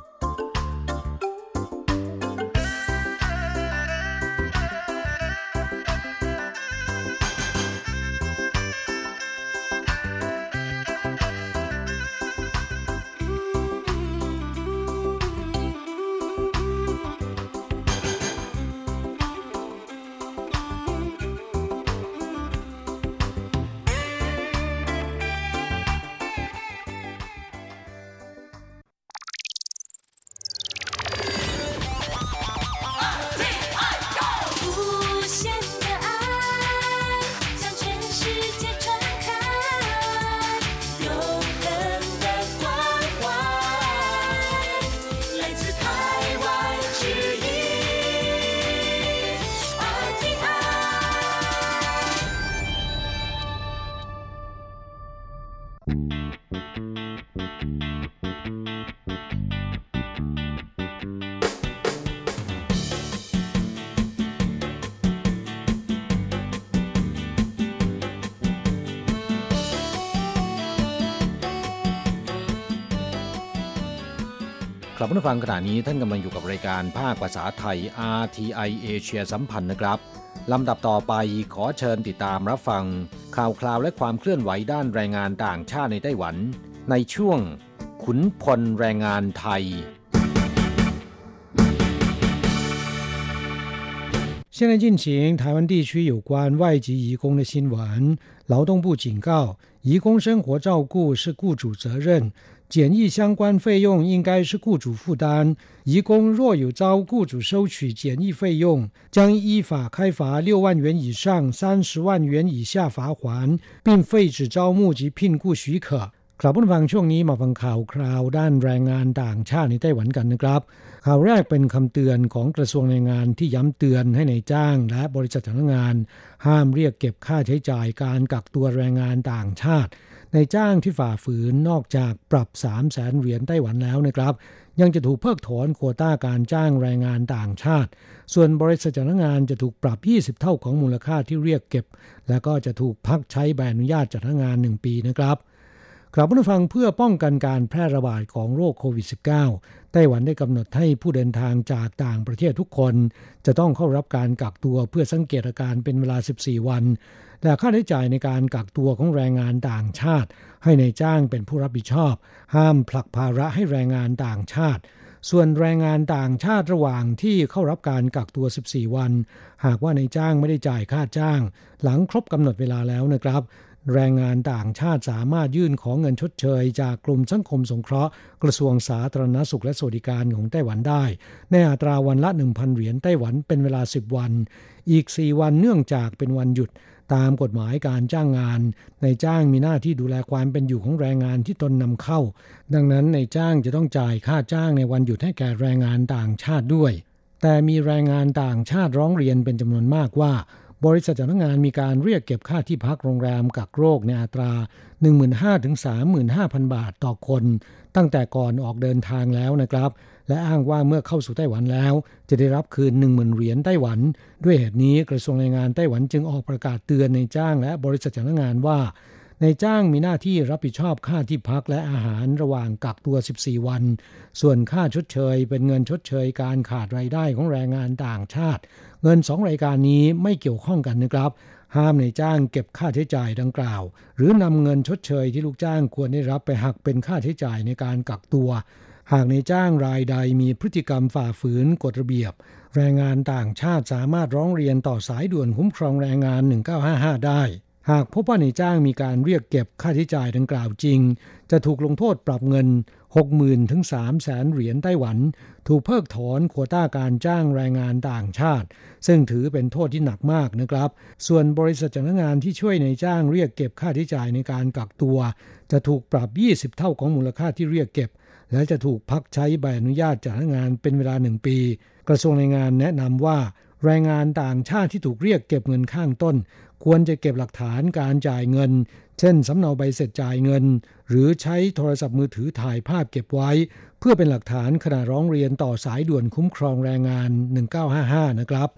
ครับผู้ฟังขณะนี้ท่านกำลังอยู่กับรายการภาคภาษาไทย RTI เอเชียสัมพันธ์นะครับลำดับต่อไปขอเชิญติดตามรับฟัง ข่าวคราวและความเคลื่อนไหวด้านแรงงานต่างชาติในไต้หวัน ในช่วง ขุนพลแรงงานไทย现在进行台湾地区有关外籍移工的新闻。劳动部警告，移工生活照顾是雇主责任。 检疫相关费用应该是雇主负担。移工若有遭雇主收取检疫费用，将依法开罚六万元以上三十万元以下罚款，并废止招募及聘雇许可。ครับผู้ฟังช่วงนี้มาฟังข่าวคราวด้านแรงงานต่างชาติในไต้หวันกันนะครับ ข่าวแรกเป็นคำเตือนของกระทรวงแรงงานที่ย้ำเตือนให้ในจ้างและบริษัทจ้างงาน ห้ามเรียกเก็บค่าใช้จ่ายการกักตัวแรงงานต่างชาติ ในจ้างที่ฝ่าฝืนนอกจากปรับ 3 0 0แสนเหรียญไต้หวันแล้วนะครับ ยังจะถูกเพิกถอนโควต้าการจ้างแรงงานต่างชาติ ส่วนบริษัทจ้างงานจะถูกปรับ 20 เท่าของมูลค่าที่เรียกเก็บ และก็จะถูกพักใช้ใบอนุญาตจ้างงาน 1 ปีนะครับ ครับผู้ฟังเพื่อป้องกันการแพร่ระบาดของโรคโควิด -19 ไต้หวันได้กำหนดให้ผู้เดินทางจากต่างประเทศทุกคน จะต้องเข้ารับการกักตัวเพื่อสังเกตอาการเป็นเวลา 14 วันและค่าใช้จ่ายในการกักตัวของแรงงานต่างชาติ ให้ในจ้างเป็นผู้รับผิดชอบ ห้ามผลักภาระให้แรงงานต่างชาติ ส่วนแรงงานต่างชาติระหว่างที่เข้ารับการกักตัว 14 วัน หากว่าในจ้างไม่ได้จ่ายค่าจ้าง หลังครบกำหนดเวลาแล้วนะครับ แรงงานต่างชาติสามารถยื่นของเงินชดเชย จากกลุ่มสังคมสงเคราะห์ กระทรวงสาธารณสุขและสวัสดิการของไต้หวันได้ ในอัตราวันละ 1,000 เหรียญไต้หวันเป็นเวลา 10 วัน อีก 4 วันเนื่องจากเป็นวันหยุดตามกฎหมายการจ้างงาน ในจ้างมีหน้าที่ดูแลความเป็นอยู่ของแรงงานที่ตนนำเข้า ดังนั้นในจ้างจะต้องจ่ายค่าจ้างในวันหยุดให้แก่แรงงานต่างชาติด้วย แต่มีแรงงานต่างชาติร้องเรียนเป็นจำนวนมากว่า บริษัทจ้างงานมีการเรียกเก็บค่าที่พักโรงแรมกักโรคในอัตรา 15,000ถึง35,000 บาทต่อคน ตั้งแต่ก่อนออกเดินทางแล้วนะครับ และอ้างว่าเมื่อเข้าสู่ไต้หวันแล้ว จะได้รับคืน 1 0,000 เหรียญไต้หวัน ด้วยเหตุนี้กระทรวงแรงงานไต้หวันจึงออกประกาศเตือนในจ้างและบริษัทจ้างงานว่าในจ้างมีหน้าที่รับผิดชอบค่าที่พักและอาหารระหว่างกักตัว 14 วัน ส่วนค่าชดเชย เป็นเงินชดเชยการขาดรายได้ของแรงงานต่างชาติ เงินสองรายการนี้ไม่เกี่ยวข้องกันนะครับ ห้ามในจ้างเก็บค่าใช้จ่ายดังกล่าว หรือนำเงินชดเชยที่ลูกจ้างควรได้รับไปหักเป็นค่าใช้จ่ายในการกักตัว หากในจ้างรายใดมีพฤติกรรมฝ่าฝืนกฎระเบียบ แรงงานต่างชาติสามารถร้องเรียนต่อสายด่วนคุ้มครองแรงงาน 1955 ได้หากพบว่าในจ้างมีการเรียกเก็บค่าใช้จ่ายดังกล่าวจริง จะถูกลงโทษปรับเงิน 60,000ถึง3แสนเหรียญไต้หวัน ถูกเพิกถอนโควต้าการจ้างแรงงานต่างชาติ ซึ่งถือเป็นโทษที่หนักมากนะครับ ส่วนบริษัทจ้างงานที่ช่วยในจ้างเรียกเก็บค่าใช้จ่ายในการกักตัว จะถูกปรับ 20 เท่าของมูลค่าที่เรียกเก็บ และจะถูกพักใช้ใบอนุญาตจ้ากงานเป็นเวลาหนึ่งปี กระทรวงแรงงานแนะนำว่าแรงงานต่างชาติที่ถูกเรียกเก็บเงินข้างต้น ควรจะเก็บหลักฐานการจ่ายเงิน เช่นสำเนาใบเสร็จจ่ายเงิน หรือใช้โทรศัพท์มือถือถ่ายภาพเก็บไว้ เพื่อเป็นหลักฐานขณะร้องเรียนต่อสายด่วนคุ้มครองแรงงาน 1955 นะครับ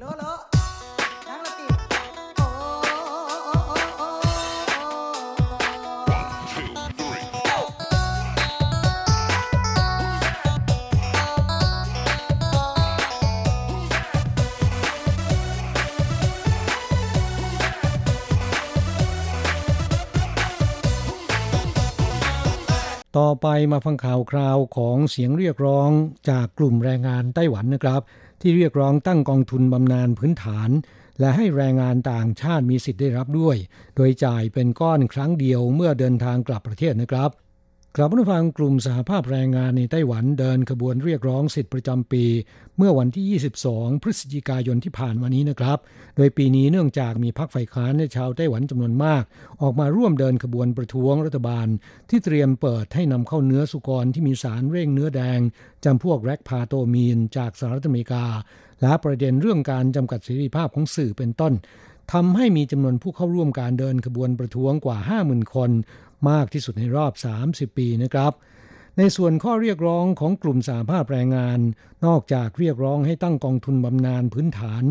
ต่อไปมาฟังข่าวคราวของเสียงเรียกร้องจากกลุ่มแรงงานไต้หวันนะครับ ที่เรียกร้องตั้งกองทุนบำนาญพื้นฐาน และให้แรงงานต่างชาติมีสิทธิ์ได้รับด้วย โดยจ่ายเป็นก้อนครั้งเดียวเมื่อเดินทางกลับประเทศนะครับ กลับมาฟังกลุ่มสหภาพแรงงานในไต้หวันเดินขบวนเรียกร้องสิทธิประจำปี เมื่อวันที่ 22 พฤศจิกายนที่ผ่านมานี้นะครับ โดยปีนี้เนื่องจากมีพรรคฝ่ายค้านในชาวไต้หวันจำนวนมาก ออกมาร่วมเดินขบวนประท้วงรัฐบาล ที่เตรียมเปิดให้นำเข้าเนื้อสุกรที่มีสารเร่งเนื้อแดงจำพวกแรกพาโตมีนจากสหรัฐอเมริกา และประเด็นเรื่องการจำกัดเสรีภาพของสื่อเป็นต้นทำให้มีจำนวนผู้เข้าร่วมการเดินขบวนประท้วงกว่า 50,000 คน มากที่สุดในรอบ 30 ปีนะครับ ในส่วนข้อเรียกร้องของกลุ่มสาภาพแรงงาน นอกจากเรียกร้องให้ตั้งกองทุนบำนาญพื้นฐาน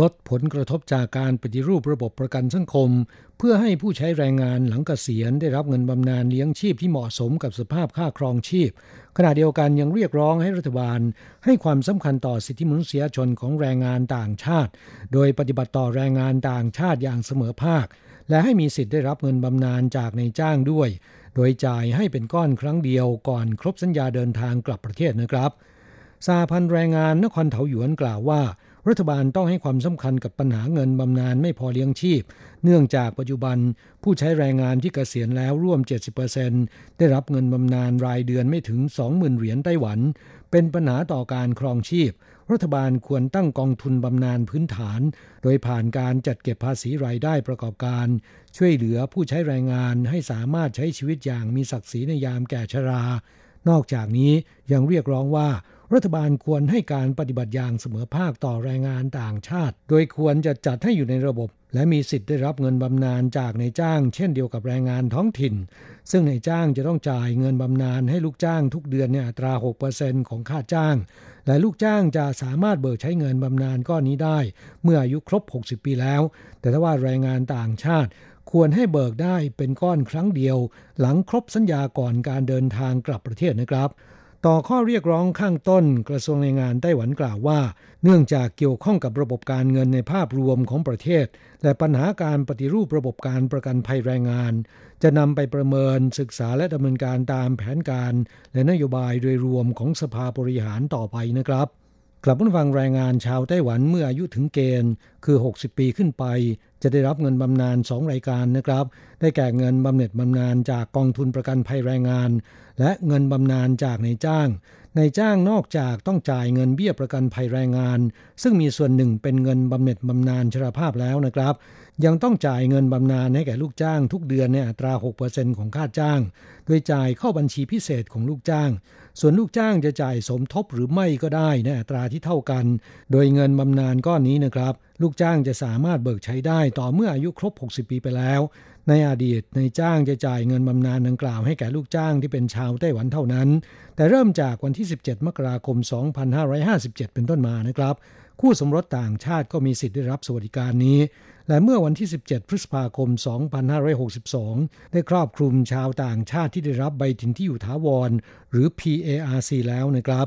ลดผลกระทบจากการปฏิรูประบบประกันสังคม เพื่อให้ผู้ใช้แรงงานหลังเกษียณได้รับเงินบำนาญเลี้ยงชีพที่เหมาะสมกับสภาพค่าครองชีพ ขณะเดียวกันยังเรียกร้องให้รัฐบาล ให้ความสำคัญต่อสิทธิมนุษยชนของแรงงานต่างชาติ โดยปฏิบัติต่อแรงงานต่างชาติอย่างเสมอภาค และให้มีสิทธิ์ได้รับเงินบำนาญจากในจ้างด้วย โดยจ่ายให้เป็นก้อนครั้งเดียวก่อนครบสัญญาเดินทางกลับประเทศนะครับสาพันแรงงานนครเถาหยวนกล่าวว่า รัฐบาลต้องให้ความสำคัญกับปัญหาเงินบำนาญไม่พอเลี้ยงชีพ เนื่องจากปัจจุบันผู้ใช้แรงงานที่เกษียณแล้วร่วม 70%ได้รับเงินบำนาญรายเดือนไม่ถึง 20,000 เหรียญไต้หวัน เป็นปัญหาต่อการครองชีพ รัฐบาลควรตั้งกองทุนบำนาญพื้นฐาน โดยผ่านการจัดเก็บภาษีรายได้ประกอบการ ช่วยเหลือผู้ใช้แรงงานให้สามารถใช้ชีวิตอย่างมีศักดิ์ศรีในยามแก่ชรา นอกจากนี้ยังเรียกร้องว่า รัฐบาลควรให้การปฏิบัติอย่างเสมอภาคต่อแรงงานต่างชาติ โดยควรจะจัดให้อยู่ในระบบ และมีสิทธิ์ได้รับเงินบำนาญจากในจ้าง เช่นเดียวกับแรงงานท้องถิ่น ซึ่งในจ้างจะต้องจ่ายเงินบำนาญให้ลูกจ้างทุกเดือนในอัตรา 6%ของค่าจ้าง และลูกจ้างจะสามารถเบิกใช้เงินบำนาญก้อนนี้ได้ เมื่ออายุครบ 60 ปีแล้ว แต่ถ้าว่าแรงงานต่างชาติควรให้เบิกได้เป็นก้อนครั้งเดียว หลังครบสัญญาก่อนการเดินทางกลับประเทศนะครับ ต่อข้อเรียกร้องข้างต้น กระทรวงแรงงานไต้หวันกล่าวว่า เนื่องจากเกี่ยวข้องกับระบบการเงินในภาพรวมของประเทศ และปัญหาการปฏิรูประบบการประกันภัยแรงงาน จะนำไปประเมินศึกษาและดำเนินการตามแผนการ และนโยบายโดยรวมของสภาบริหารต่อไปนะครับกลับมาฟังแรงงานชาวไต้หวันเมื่ออายุถึงเกณฑ์คือ 60 ปีขึ้นไป จะได้รับเงินบำนาญ2รายการนะครับ ได้แก่เงินบำเหน็จบำนาญจากกองทุนประกันภัยแรงงาน และเงินบำนาญจากนายจ้าง นายจ้างนอกจากต้องจ่ายเงินเบี้ยประกันภัยแรงงาน ซึ่งมีส่วนหนึ่งเป็นเงินบำเหน็จบำนาญชราภาพแล้วนะครับ ยังต้องจ่ายเงินบำนาญให้แก่ลูกจ้างทุกเดือนในอัตรา 6%ของค่าจ้าง โดยจ่ายเข้าบัญชีพิเศษของลูกจ้าง ส่วนลูกจ้างจะจ่ายสมทบหรือไม่ก็ได้ในอัตราที่เท่ากัน โดยเงินบำนาญก้อนนี้นะครับ ลูกจ้างจะสามารถเบิกใช้ได้ต่อเมื่ออายุครบ 60 ปีไปแล้ว ในอดีตในจ้างจะจ่ายเงินบำนาญดังกล่าวให้แก่ลูกจ้างที่เป็นชาวไต้หวันเท่านั้น แต่เริ่มจากวันที่ 17 มกราคม 2557 เป็นต้นมานะครับ คู่สมรสต่างชาติก็มีสิทธิ์ได้รับสวัสดิการนี้ และเมื่อวันที่ 17 พฤษภาคม 2562 ได้ครอบคลุมชาวต่างชาติที่ได้รับใบถิ่นที่อยู่ถาวร หรือ PARC แล้วนะครับ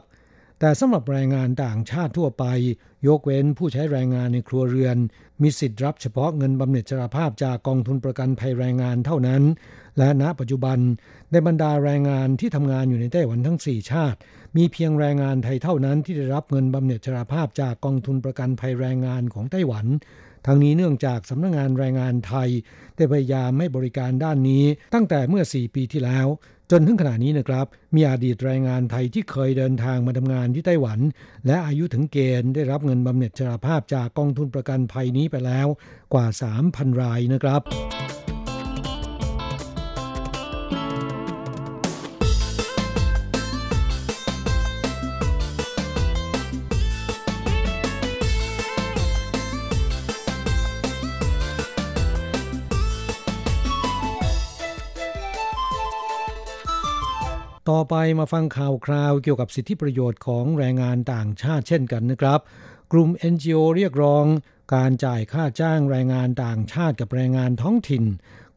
แต่สำหรับแรงงานต่างชาติทั่วไป ยกเว้นผู้ใช้แรงงานในครัวเรือน มีสิทธิ์รับเฉพาะเงินบำเหน็จชราภาพจากกองทุนประกันภัยแรงงานเท่านั้น และณปัจจุบันในบรรดาแรงงานที่ทำงานอยู่ในไต้หวันทั้ง 4 ชาติ มีเพียงแรงงานไทยเท่านั้นที่ได้รับเงินบำเหน็จชราภาพจากกองทุนประกันภัยแรงงานของไต้หวันทั้งนี้เนื่องจากสำนักงงานแรงงานไทย ได้พยายามให้บริการด้านนี้ตั้งแต่เมื่อ 4 ปีที่แล้วจนถึงขณะนี้นะครับ มีอดีตแรงงานไทยที่เคยเดินทางมาทำงานที่ไต้หวัน และอายุถึงเกณฑ์ได้รับเงินบำเหน็จชราภาพจากกองทุนประกันภัยนี้ไปแล้วกว่า 3,000 รายนะครับ ต่อไปมาฟังข่าวคราวเกี่ยวกับสิทธิประโยชน์ของแรงงานต่างชาติเช่นกันนะครับ กลุ่ม NGO เรียกร้องการจ่ายค่าจ้างแรงงานต่างชาติกับแรงงานท้องถิ่น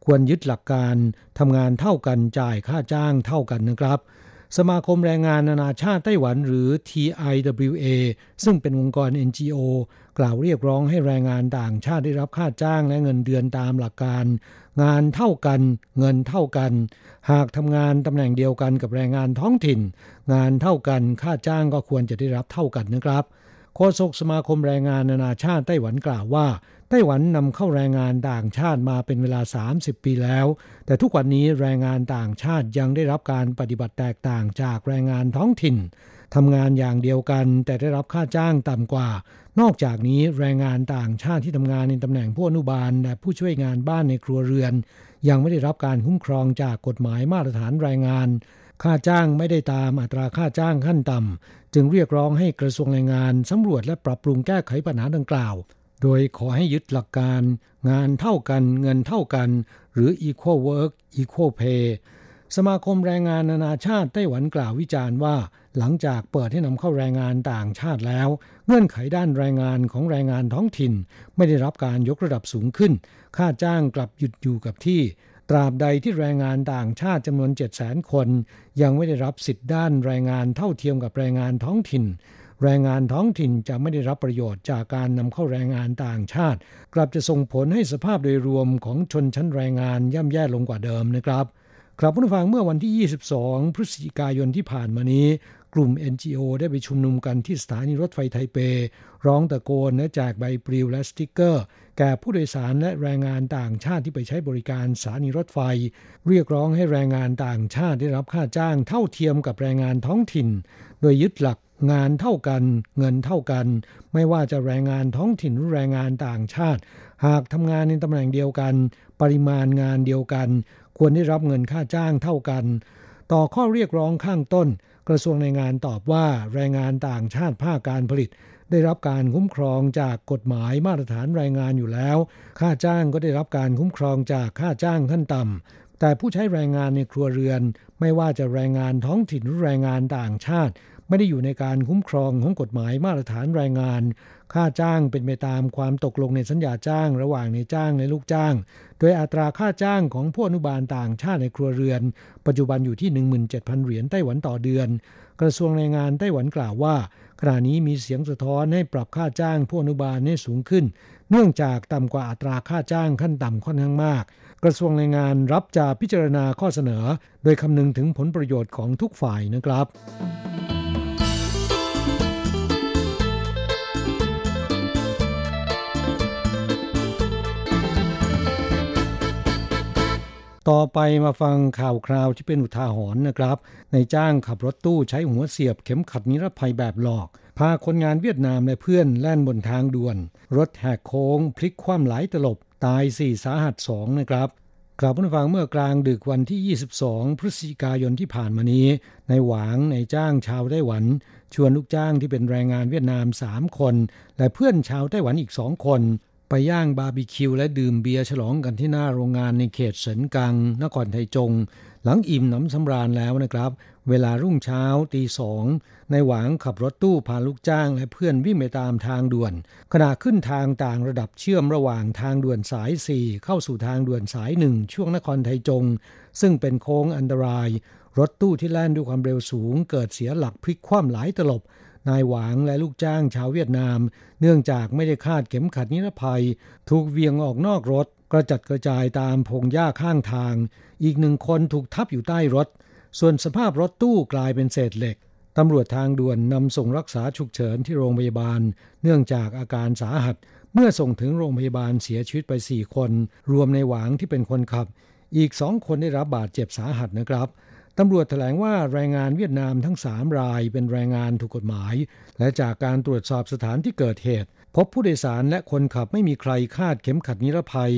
ควรยึดหลักการทำงานเท่ากันจ่ายค่าจ้างเท่ากันนะครับ สมาคมแรงงานนานาชาติไต้หวันหรือ TIWA ซึ่งเป็นองค์กร NGO กล่าวเรียกร้องให้แรงงานต่างชาติได้รับค่าจ้างและเงินเดือนตามหลักการ งานเท่ากัน เงินเท่ากัน หากทำงานตำแหน่งเดียวกันกับแรงงานท้องถิ่น งานเท่ากันค่าจ้างก็ควรจะได้รับเท่ากันนะครับโฆษกสมาคมแรงงานนานาชาติไต้หวันกล่าวว่า ไต้หวันนำเข้าแรงงานต่างชาติมาเป็นเวลา 30 ปีแล้ว แต่ทุกวันนี้แรงงานต่างชาติยังได้รับการปฏิบัติแตกต่างจากแรงงานท้องถิ่นทำงานอย่างเดียวกัน แต่ได้รับค่าจ้างต่ำกว่า นอกจากนี้แรงงานต่างชาติที่ทำงานในตำแหน่งผู้อนุบาล และผู้ช่วยงานบ้านในครัวเรือน ยังไม่ได้รับการคุ้มครองจากกฎหมายมาตรฐานแรงงาน ค่าจ้างไม่ได้ตามอัตราค่าจ้างขั้นต่ำจึงเรียกร้องให้กระทรวงแรงงานสำรวจและปรับปรุงแก้ไขปัญหาดังกล่าว โดยขอให้ยึดหลักการงานเท่ากันเงินเท่ากัน หรือ equal work equal pay สมาคมแรงงานนานาชาติไต้หวันกล่าววิจารณ์ว่า หลังจากเปิดให้นำเข้าแรงงานต่างชาติแล้ว เงื่อนไขด้านแรงงานของแรงงานท้องถิ่น ไม่ได้รับการยกระดับสูงขึ้น ค่าจ้างกลับหยุดอยู่กับที่ ตราบใดที่แรงงานต่างชาติจำนวน 700,000 คน ยังไม่ได้รับสิทธิด้านแรงงานเท่าเทียมกับแรงงานท้องถิ่น แรงงานท้องถิ่นจะไม่ได้รับประโยชน์จากการนำเข้าแรงงานต่างชาติ กลับจะส่งผลให้สภาพโดยรวมของชนชั้นแรงงานย่ำแย่ลงกว่าเดิมนะครับครับผู้ฟังเมื่อวันที่ 22 พฤศจิกายนที่ผ่านมานี้ กลุ่ม NGO ได้ไปชุมนุมกันที่สถานีรถไฟไทเป ร้องตะโกนและแจกใบปลิวและสติกเกอร์ แก่ผู้โดยสารและแรงงานต่างชาติที่ไปใช้บริการสถานีรถไฟ เรียกร้องให้แรงงานต่างชาติได้รับค่าจ้างเท่าเทียมกับแรงงานท้องถิ่น โดยยึดหลัก งานเท่ากัน เงินเท่ากัน ไม่ว่าจะแรงงานท้องถิ่นหรือแรงงานต่างชาติ หากทำงานในตำแหน่งเดียวกัน ปริมาณงานเดียวกัน ควรได้รับเงินค่าจ้างเท่ากัน ต่อข้อเรียกร้องข้างต้น กระทรวงแรงงานตอบว่าแรงงานต่างชาติภาคการผลิต ได้รับการคุ้มครองจากกฎหมายมาตรฐานแรงงานอยู่แล้ว ค่าจ้างก็ได้รับการคุ้มครองจากค่าจ้างขั้นต่ำแต่ผู้ใช้แรงงานในครัวเรือน ไม่ว่าจะแรงงานท้องถิ่นหรือแรงงานต่างชาติ ไม่ได้อยู่ในการคุ้มครองของกฎหมายมาตรฐานแรงงาน ค่าจ้างเป็นไปตามความตกลงในสัญญาจ้าง ระหว่างในจ้างและลูกจ้าง โดยอัตราค่าจ้างของผู้อนุบาลต่างชาติในครัวเรือน ปัจจุบันอยู่ที่ 17,000 เหรียญไต้หวันต่อเดือน กระทรวงแรงงานไต้หวันกล่าวว่า ขณะนี้มีเสียงสะท้อนให้ปรับค่าจ้างผู้อนุบาลให้สูงขึ้น เนื่องจากต่ำกว่าอัตราค่าจ้างขั้นต่ำค่อนข้างมาก กระทรวงแรงงานรับจะพิจารณาข้อเสนอ โดยคำนึงถึงผลประโยชน์ของทุกฝ่ายนะครับ ต่อไปมาฟังข่าวคราวที่เป็นอุทาหรณ์นะครับ ในจ้างขับรถตู้ใช้หัวเสียบเข็มขัดนิรภัยแบบหลอก พาคนงานเวียดนามและเพื่อนแล่นบนทางด่วน รถแหกโค้ง พลิกคว่ำหลายตลบ ตาย 4 สาหัส 2 นะครับกลับมาฟังเมื่อกลางดึกวันที่ 22 พฤศจิกายนที่ผ่านมานี้ ในหวางในจ้างชาวไต้หวัน ชวนลูกจ้างที่เป็นแรงงานเวียดนาม 3 คน และเพื่อนชาวไต้หวันอีกสองคน ไปย่างบาร์บีคิว และดื่มเบียร์ฉลองกันที่หน้าโรงงานในเขตเสินกัง นครไทจง หลังอิ่มน้ำสำราญแล้วนะครับ เวลารุ่งเช้าตีสองในหวังขับรถตู้พาลูกจ้างและเพื่อนวิ่งไปตามทางด่วน ขณะขึ้นทางต่างระดับเชื่อมระหว่างทางด่วนสาย 4 เข้าสู่ทางด่วนสายหนึ่งช่วงนครไทจง ซึ่งเป็นโค้งอันตราย รถตู้ที่แล่นด้วยความเร็วสูง เกิดเสียหลักพลิกคว่ำหลายตลบ นายหวางและลูกจ้างชาวเวียดนาม เนื่องจากไม่ได้คาดเข็มขัดนิรภัย ถูกเวียงออกนอกรถ กระจัดกระจายตามพงหญ้าข้างทาง อีกหนึ่งคนถูกทับอยู่ใต้รถ ส่วนสภาพรถตู้กลายเป็นเศษเหล็กตำรวจทางด่วนนำส่งรักษาฉุกเฉินที่โรงพยาบาล เนื่องจากอาการสาหัส เมื่อส่งถึงโรงพยาบาลเสียชีวิตไปสี่คน รวมในหวางที่เป็นคนขับ อีกสองคนได้รับบาดเจ็บสาหัสนะครับ ตำรวจแถลงว่าแรงงานเวียดนามทั้งสามรายเป็นแรงงานถูกกฎหมาย และจากการตรวจสอบสถานที่เกิดเหตุ พบผู้โดยสารและคนขับไม่มีใครคาดเข็มขัดนิรภัย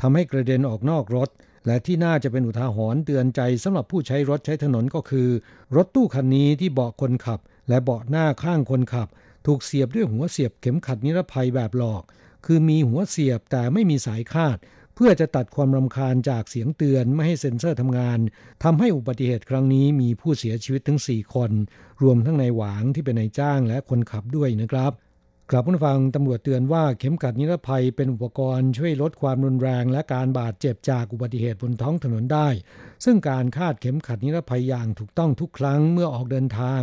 ทำให้กระเด็นออกนอกรถ และที่น่าจะเป็นอุทาหรณ์เตือนใจสำหรับผู้ใช้รถใช้ถนนก็คือ รถตู้คันนี้ที่เบาะคนขับ และเบาะหน้าข้างคนขับ ถูกเสียบด้วยหัวเสียบเข็มขัดนิรภัยแบบหลอก คือมีหัวเสียบแต่ไม่มีสายคาด เพื่อจะตัดความรำคาญจากเสียงเตือนไม่ให้เซ็นเซอร์ทำงานทำให้อุบัติเหตุครั้งนี้มีผู้เสียชีวิตถึง 4 คน รวมทั้งนายหวางที่เป็นนายจ้างและคนขับด้วยนะครับกลับผู้ฟังตำรวจเตือนว่าเข็มขัดนิรภัยเป็นอุปกรณ์ช่วยลดความรุนแรงและการบาดเจ็บจากอุบัติเหตุบนท้องถนนได้ ซึ่งการคาดเข็มขัดนิรภัยอย่างถูกต้องทุกครั้งเมื่อออกเดินทาง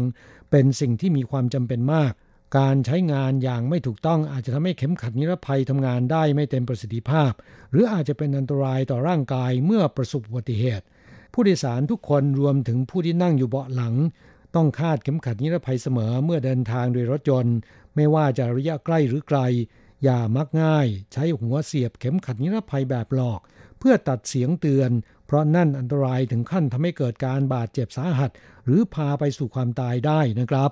เป็นสิ่งที่มีความจำเป็นมาก การใช้งานอย่างไม่ถูกต้องอาจจะทำให้เข็มขัดนิรภัยทำงานได้ไม่เต็มประสิทธิภาพ หรืออาจจะเป็นอันตรายต่อร่างกายเมื่อประสบอุบัติเหตุ ผู้โดยสารทุกคนรวมถึงผู้ที่นั่งอยู่เบาะหลัง ต้องคาดเข็มขัดนิรภัยเสมอเมื่อเดินทางโดยรถยนต์ ไม่ว่าจะระยะใกล้หรือไกล อย่ามักง่าย ใช้หัวเสียบเข็มขัดนิรภัยแบบหลอก เพื่อตัดเสียงเตือน เพราะนั่นอันตรายถึงขั้นทำให้เกิดการบาดเจ็บสาหัส หรือพาไปสู่ความตายได้นะครับ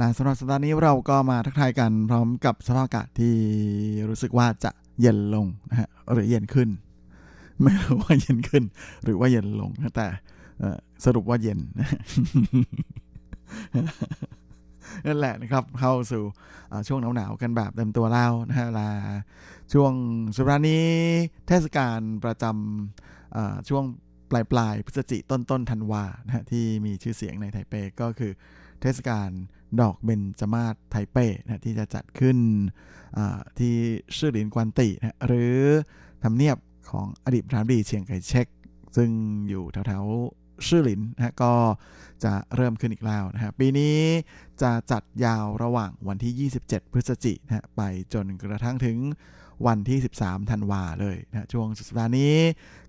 ลาสำหรับสัปดาห์นี้เราก็มาทักทายกันพร้อมกับสภาพอากาศที่รู้สึกว่าจะเย็นลงนะฮะหรือเย็นขึ้น ไม่รู้ว่าเย็นขึ้น หรือว่าเย็นลงแต่สรุปว่าเย็นนั่นแหละนะครับเข้าสู่ช่วงหนาวๆกันแบบเต็มตัวแล้วนะฮะลาช่วงสุรานี้เทศกาลประจำช่วงปลายปลายพฤศจิต้นต้นธันวานะฮะที่มีชื่อเสียงในไทเปก็คือเทศกาล ดอกเบญจมาศไทเปนะที่จะจัดขึ้นที่ชื่อหลินกวนตินะหรือทำเนียบของอดีตประธานาธิบดีเชียงไคเชกซึ่งอยู่แถวๆชื่อหลินนะก็จะเริ่มขึ้นอีกแล้วนะฮะปีนี้จะจัดยาวระหว่างวันที่ 27 พฤศจิกายนไปจนกระทั่งถึงวันที่ 13 ธันวาเลยนะช่วงสัปดาห์นี้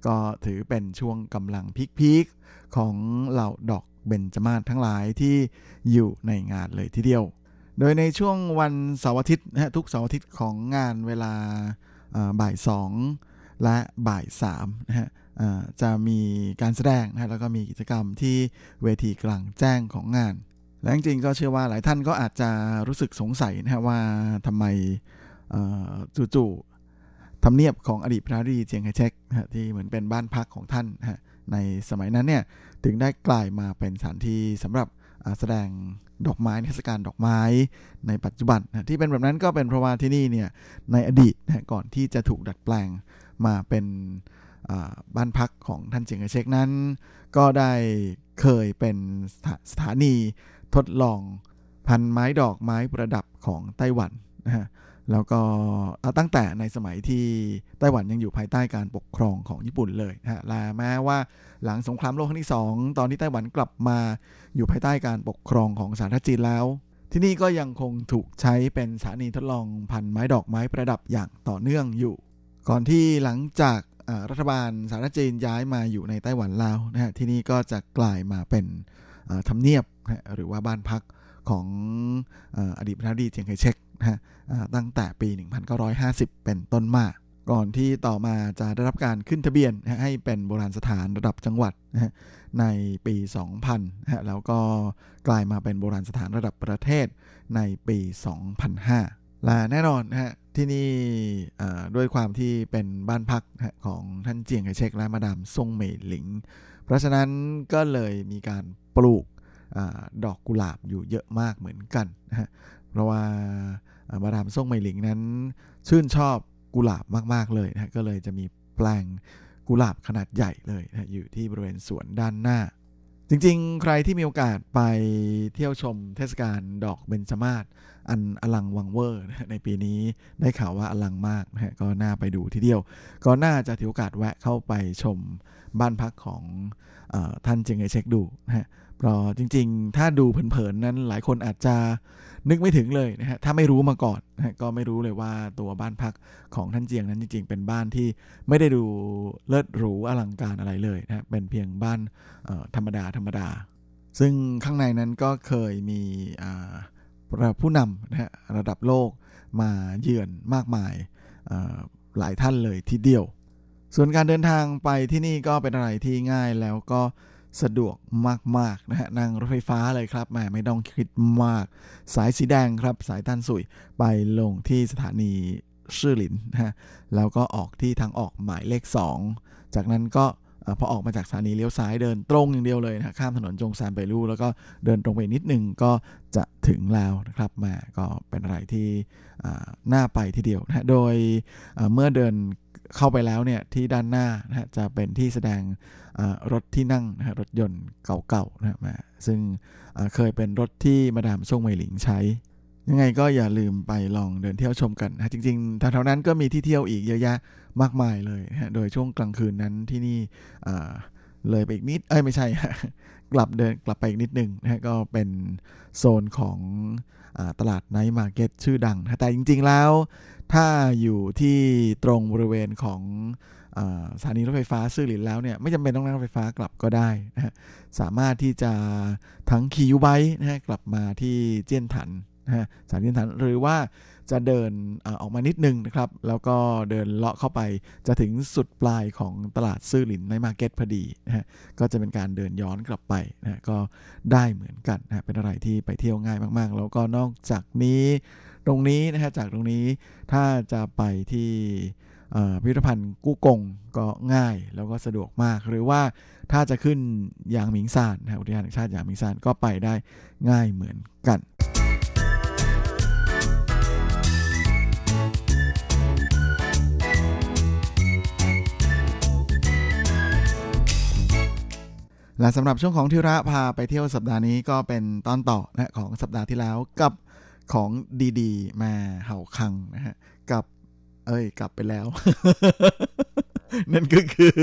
ก็ถือเป็นช่วงกำลังพีคๆของเหล่าดอก เบญจมาศทั้งหลายที่อยู่ในงานเลยทีเดียว โดยในช่วงวันเสาร์อาทิตย์นะฮะทุกเสาร์อาทิตย์ของงานเวลาบ่ายสองและบ่ายสามนะฮะจะมีการแสดงนะแล้วก็มีกิจกรรมที่เวทีกลางแจ้งของงาน และจริงๆก็เชื่อว่าหลายท่านก็อาจจะรู้สึกสงสัยนะฮะว่าทำไมจู่ๆทำเนียบของอดีตพระรีเจียงไคเชกนะที่เหมือนเป็นบ้านพักของท่านนะ ในสมัยนั้นเนี่ยถึงได้กลายมาเป็นสถานที่สำหรับแสดงดอกไม้เทศกาลดอกไม้ในปัจจุบันนะที่เป็นแบบนั้นก็เป็นเพราะว่าที่นี่เนี่ยในอดีตนะก่อนที่จะถูกดัดแปลงมาเป็นบ้านพักของท่านเจียงไคเชกนั้น ก็ได้เคยเป็นสถานีทดลองพันไม้ดอกไม้ประดับของไต้หวันนะฮะ แล้วก็ตั้งแต่ในสมัยที่ไต้หวันยังอยู่ภายใต้การปกครองของญี่ปุ่นเลยนะฮะและแม้ว่าหลังสงครามโลกครั้งที่ 2 ตอนที่ไต้หวันกลับมาอยู่ภายใต้การปกครองของสาธารณจีนแล้ว ที่นี่ก็ยังคงถูกใช้เป็นสถานีทดลองพันไม้ดอกไม้ประดับอย่างต่อเนื่องอยู่ ก่อนที่หลังจากรัฐบาลสาธารณจีนย้ายมาอยู่ในไต้หวันแล้วนะฮะที่นี่ก็จะกลายมาเป็นทำเนียบหรือว่าบ้านพักของอดีตประธานาธิบดีเจียงไคเชก นะฮะตั้งแต่ปี 1950 เป็นต้นมาก่อนที่ต่อมาจะได้รับการขึ้นทะเบียนให้เป็นโบราณสถานระดับจังหวัดในปี 2000นะแล้วก็กลายมาเป็นโบราณสถานระดับประเทศในปี 2005 และแน่นอนนะฮะที่นี่ด้วยความที่เป็นบ้านพักของท่านเจียงไคเชกและมาดามซงเหมยหลิง เพราะฉะนั้นก็เลยมีการปลูกอดอกกุหลาบอยู่เยอะมากเหมือนกันนะฮะ เพราะว่ามาดามส่งไมหลิงนั้น ชื่นชอบกุหลาบมาก ๆ เลยนะก็เลยจะมีแปลงกุหลาบขนาดใหญ่เลยนะอยู่ที่บริเวณสวนด้านหน้า จริงๆ ใครที่มีโอกาสไปเที่ยวชมเทศกาลดอกเบญจมาศอันอลังวังเวอร์ในปีนี้ได้ข่าวว่าอลังมากนะก็น่าไปดูทีเดียว ก็น่าจะถือโอกาสแวะเข้าไปชมบ้านพักของอท่านเจงไอเช็คดูนะฮะ เพราะจริง ๆ ถ้าดูเผินๆนั้นหลายคนอาจจะนึกไม่ถึงเลยนะฮะถ้าไม่รู้มาก่อนนะก็ไม่รู้เลยว่าตัวบ้านพักของท่านเจียงนั้นจริง ๆ เป็นบ้านที่ไม่ได้ดูเลิศหรูอลังการอะไรเลยนะเป็นเพียงบ้านธรรมดาธรรมดา ซึ่งข้างในนั้นก็เคยมีผู้นำนะฮะระดับโลกมาเยือนมากมายหลายท่านเลยทีเดียว ส่วนการเดินทางไปที่นี่ก็เป็นอะไรที่ง่ายแล้วก็ สะดวกมากๆนะฮะนั่งรถไฟฟ้าเลยครับแหมไม่ต้องคิดมาก สายสีแดงครับ สายตันสุยไปลงที่สถานีชื่อหลินนะฮะแล้วก็ออกที่ทางออกหมายเลข 2 จากนั้นก็พอออกมาจากสถานีเลี้ยวซ้ายเดินตรงอย่างเดียวเลยนะข้ามถนนจงซานไปลู่แล้วก็เดินตรงไปนิดนึงก็จะถึงแล้วนะครับมาก็เป็นอะไรที่น่าไปทีเดียวนะโดยเมื่อเดิน เข้าไปแล้วเนี่ยที่ด้านหน้านะจะเป็นที่แสดงรถที่นั่งนะรถยนต์เก่าๆนะมาซึ่งเคยเป็นรถที่มาดามซ่งไมหลิงใช้ ยังไงก็อย่าลืมไปลองเดินเที่ยวชมกันนะจริงๆแถวๆนั้นก็มีที่เที่ยวอีกเยอะแยะมากมายเลยนะโดยช่วงกลางคืนนั้นที่นี่เลยไปอีกนิดเอ้ยไม่ใช่กลับเดินกลับไปอีกนิดนึงนะก็เป็นโซนของ ตลาด night market ชื่อดัง แต่จริงๆแล้ว ถ้าอยู่ที่ตรงบริเวณของสถานีรถไฟฟ้าซื่อหลินแล้วเนี่ยไม่จำเป็นต้องนั่งรถไฟฟ้ากลับก็ได้นะฮะสามารถที่จะทั้งขี่ YouBike นะฮะกลับมาที่เจียนถันนะฮะสถานีเจียนถันหรือว่า จะเดินอออกมานิดนึงนะครับ แล้วก็เดินเลาะเข้าไปจะถึงสุดปลายของตลาดซื่อหลินในมาร์เก็ตพอดีนะฮะก็จะเป็นการเดินย้อนกลับไปนะก็ได้เหมือนกันนะเป็นอะไรที่ไปเที่ยวง่ายมาก ๆ แล้วก็นอกจากนี้ตรงนี้นะฮะจากตรงนี้ถ้าจะไปที่พิพิธภัณฑ์กู้กงก็ง่ายแล้วก็สะดวกมาก หรือว่าถ้าจะขึ้นยางมิงซานนะอุทยานแห่งชาติยางมิงซานก็ไปได้ง่ายเหมือนกัน และสำหรับช่วงของทิระพาไปเที่ยวสัปดาห์นี้ก็เป็นตอนต่อนะของสัปดาห์ที่แล้วกับของดีๆ มาเห่าคังนะฮะกับ เอ้ย กลับไปแล้ว นั่นก็คือ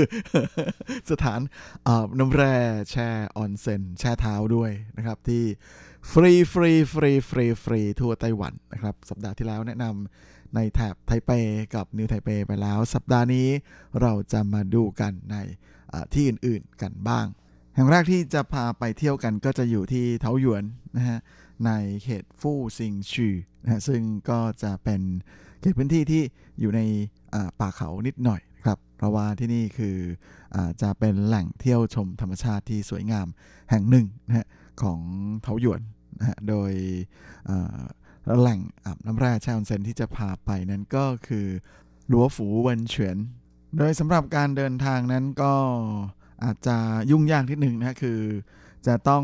สถานน้ำแร่แช่ออนเซ็นแช่เท้าด้วยนะครับ ที่ฟรีฟรีฟรีฟรีฟรีทั่วไต้หวันนะครับ สัปดาห์ที่แล้วแนะนำในแถบไทเปกับนิวไทเปไปแล้ว สัปดาห์นี้เราจะมาดูกันในที่อื่นๆกันบ้าง แห่งแรกที่จะพาไปเที่ยวกันก็จะอยู่ที่เทาหยวนนะฮะในเขตฟู่ซิงชือนะซึ่งก็จะเป็นเขตพื้นที่ที่อยู่ในป่าเขานิดหน่อยครับเพราะว่าที่นี่คืออจะเป็นแหล่งเที่ยวชมธรรมชาติที่สวยงามแห่งหนึ่งนะฮะของเทาหยวนนะฮะโดยแหล่งอาบน้ำแร่แช่ออนเซนที่จะพาไปนั้นก็คือหลัวฝูเวินเฉียนโดยสำหรับการเดินทางนั้นก็ อาจจะยุ่งยากนิดหนึ่งนะคือจะต้อง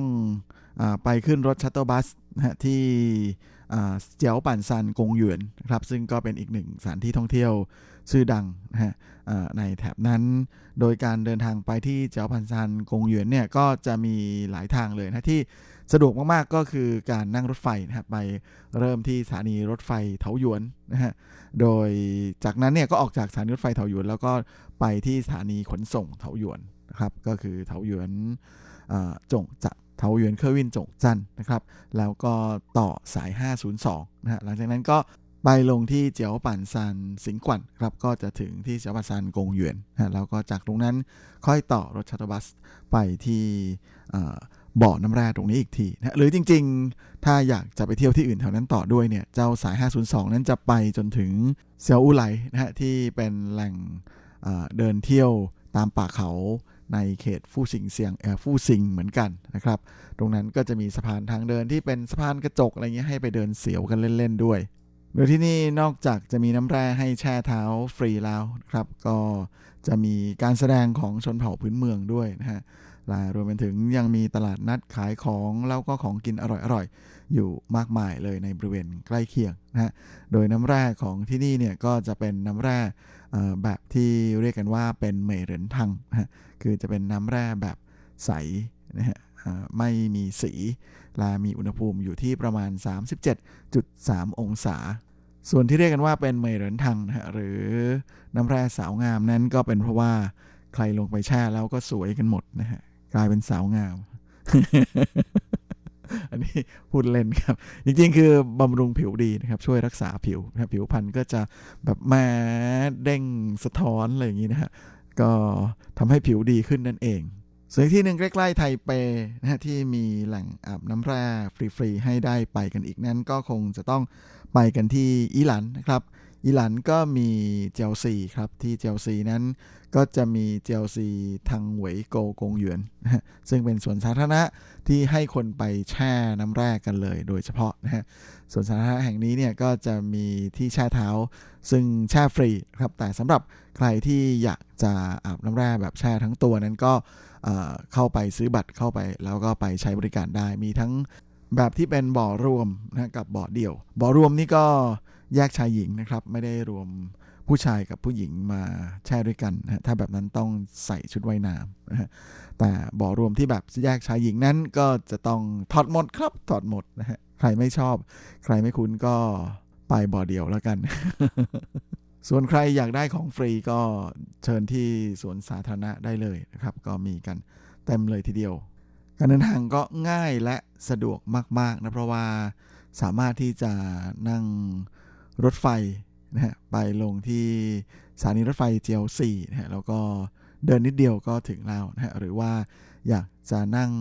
อไปขึ้นรถ shuttle bus นะที่เจียวปั่นซันกงหยวนครับซึ่งก็เป็นอีกหนึ่งสถานที่ท่องเที่ยวชื่อดังนะฮะในแถบนั้น โดยการเดินทางไปที่เจียวปั่นซันกงหยวนเนี่ยก็จะมีหลายทางเลยนะที่สะดวกมากๆก็คือการนั่งรถไฟนะครับไปเริ่มที่สถานีรถไฟเถาหยวนนะฮะโดยจากนั้นเนี่ยก็ออกจากสถานีรถไฟเถาหยวน แล้วก็ไปที่สถานีขนส่งเถาหยวน นะครับก็คือเถาหยวนจงจัดเทาเยวนเคอร์วินจงจันนะครับแล้วก็ต่อสาย 502นะฮะหลังจากนั้นก็ไปลงที่เจียวปันซานสิงกวันครับก็จะถึงที่เจียวปันซานกงหยวนนะแล้วก็จากตรงนั้นค่อยต่อรถชัตเตอร์บัสไปที่บ่อน้ำแร่ตรงนี้อีกทีนะหรือจริงๆ ถ้าอยากจะไปเที่ยวที่อื่นแถวนั้นต่อด้วยเนี่ย เจ้าสาย 502 นั้นจะไปจนถึงเซียวอูไหลนะฮะที่เป็นแหล่งเดินเที่ยวตามป่าเขา ในเขตฟู่ซิงเซียงแอร์ฟู่ซิงเหมือนกันนะครับ ตรงนั้นก็จะมีสะพานทางเดินที่เป็นสะพานกระจกอะไรเงี้ยให้ไปเดินเสียวกันเล่นๆด้วย โดยที่นี่นอกจากจะมีน้ำแร่ให้แช่เท้าฟรีแล้วครับ ก็จะมีการแสดงของชนเผ่าพื้นเมืองด้วยนะฮะรวมไปถึงยังมีตลาดนัดขายของแล้วก็ของกินอร่อยๆ อยู่มากมายเลยในบริเวณใกล้เคียงนะฮะ โดยน้ำแร่ของที่นี่เนี่ยก็จะเป็นน้ำแร่แบบที่เรียกกันว่าเป็นเหมยเหรินทังนะคือจะเป็นน้ำแร่แบบใสนะฮะไม่มีสีและมีอุณหภูมิอยู่ที่ประมาณ 37.3 องศา ส่วนที่เรียกกันว่าเป็นเมยเหรินทังนะฮะหรือน้ำแร่สาวงามนั้นก็เป็นเพราะว่าใครลงไปแช่แล้วก็สวยกันหมดนะฮะกลายเป็นสาวงาม อันนี้พูดเล่นครับ จริงๆ คือบำรุงผิวดีนะครับ ช่วยรักษาผิวนะผิวพรรณก็จะแบบแมาเด้งสะท้อนอะไรอย่างนี้นะฮะก็ทำให้ผิวดีขึ้นนั่นเองส่วนที่หนึ่งใกล้ๆไทเปนะฮะที่มีแหล่งอาบน้ำแร่ฟรี ๆ ให้ได้ไปกันอีกนั้นก็คงจะต้องไปกันที่อิหลันนะครับ อิหลันก็มีเจลซีครับที่เจลซีนั้นก็จะมีเจลซีทางเหวยโกกงหยวน ซึ่งเป็นสวนสาธารณะที่ให้คนไปแช่น้ำแร่กันเลยโดยเฉพาะนะฮะสวนสาธารณะแห่งนี้เนี่ยก็จะมีที่แช่เท้า ซึ่งแช่ฟรีครับแต่สำหรับใครที่อยากจะอาบน้ำแร่แบบแช่ทั้งตัวนั้นก็เข้าไปซื้อบัตรเข้าไป แล้วก็ไปใช้บริการได้มีทั้งแบบที่เป็นบ่อรวมนะกับบ่อเดี่ยว บ่อรวมนี่ก็ แยกชายหญิงนะครับ ไม่ได้รวมผู้ชายกับผู้หญิงมาแช่ด้วยกันนะถ้าแบบนั้นต้องใส่ชุดว่ายน้ำนะฮะแต่บ่อรวมที่แบบแยกชายหญิงนั้นก็จะต้องถอดหมดครับถอดหมดนะฮะใครไม่ชอบ ใครไม่คุ้นก็ไปบ่อเดียวแล้วกัน ส่วนใครอยากได้ของฟรีก็เชิญที่สวนสาธารณะได้เลยนะครับ ก็มีกันเต็มเลยทีเดียว การเดินทางก็ง่ายและสะดวกมาก ๆ นะ เพราะว่าสามารถที่จะนั่ง รถไฟนะฮะไปลงที่สถานีรถไฟเจียวสี่นะฮะแล้วก็เดินนิดเดียวก็ถึงแล้วนะฮะหรือว่าอยากจะนั่ง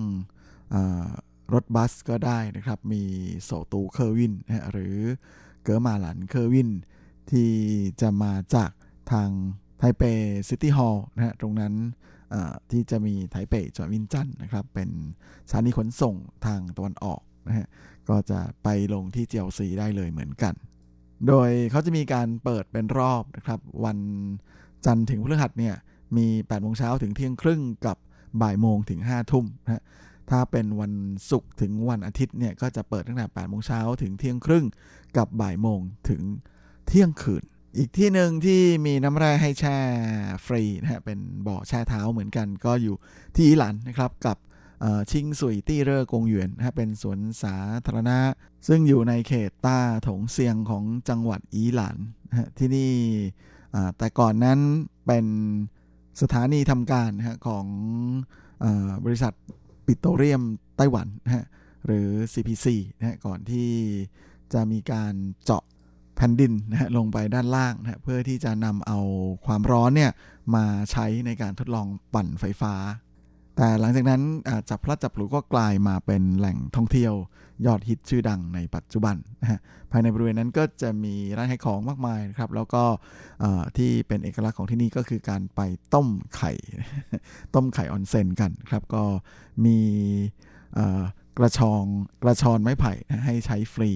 รถบัสก็ได้นะครับ มีโสตูเคอร์วินนะฮะหรือเกอร์มาหลันเคอร์วิน ที่จะมาจากทางไทเป City Hall นะฮะตรงนั้นที่จะมีไทเปจอวินจันนะครับ เป็นสถานีขนส่งทางตะวันออกนะฮะก็จะไปลงที่เจียวซีได้เลยเหมือนกัน โดยเขาจะมีการเปิดเป็นรอบนะครับวันจันทร์ถึงพฤหัสเนี่ยมี8โมงเช้าถึงเที่ยงครึ่งกับบ่ายโมงถึง5ทุ่มนะฮะถ้าเป็นวันศุกร์ถึงวันอาทิตย์เนี่ยก็จะเปิดตั้งแต่8โมงเช้าถึงเที่ยงครึ่งกับบ่ายโมงถึงเที่ยงคืน อีกที่หนึ่งที่มีน้ำแร่ให้แช่ฟรีนะฮะเป็นบ่อแช่เท้าเหมือนกันก็อยู่ที่อิหลันนะครับกับชิงสุยตี้เร่อกงหยวนนะฮะเป็นสวนสาธารณะ ซึ่งอยู่ในเขตต้าถงเซียงของจังหวัดอีหลันที่นี่แต่ก่อนนั้นเป็นสถานีทำการของอบริษัทปิโตรเลียมไต้หวันนะหรือ CPC นะก่อนที่จะมีการเจาะแผ่นดินนะฮะลงไปด้านล่างนะเพื่อที่จะนำเอาความร้อนเนี่ยมาใช้ในการทดลองปั่นไฟฟ้า แต่หลังจากนั้นจับพลัดจับผลูก็กลายมาเป็นแหล่งท่องเที่ยวยอดฮิตชื่อดังในปัจจุบันนะฮะภายในบริเวณนั้นก็จะมีร้านขายของมากมายนะครับแล้วก็ที่เป็นเอกลักษณ์ของที่นี่ก็คือการไปต้มไข่ ต้มไข่ออนเซนกันครับก็มีกระชองกระชอนไม้ไผ่ให้ใช้ฟรี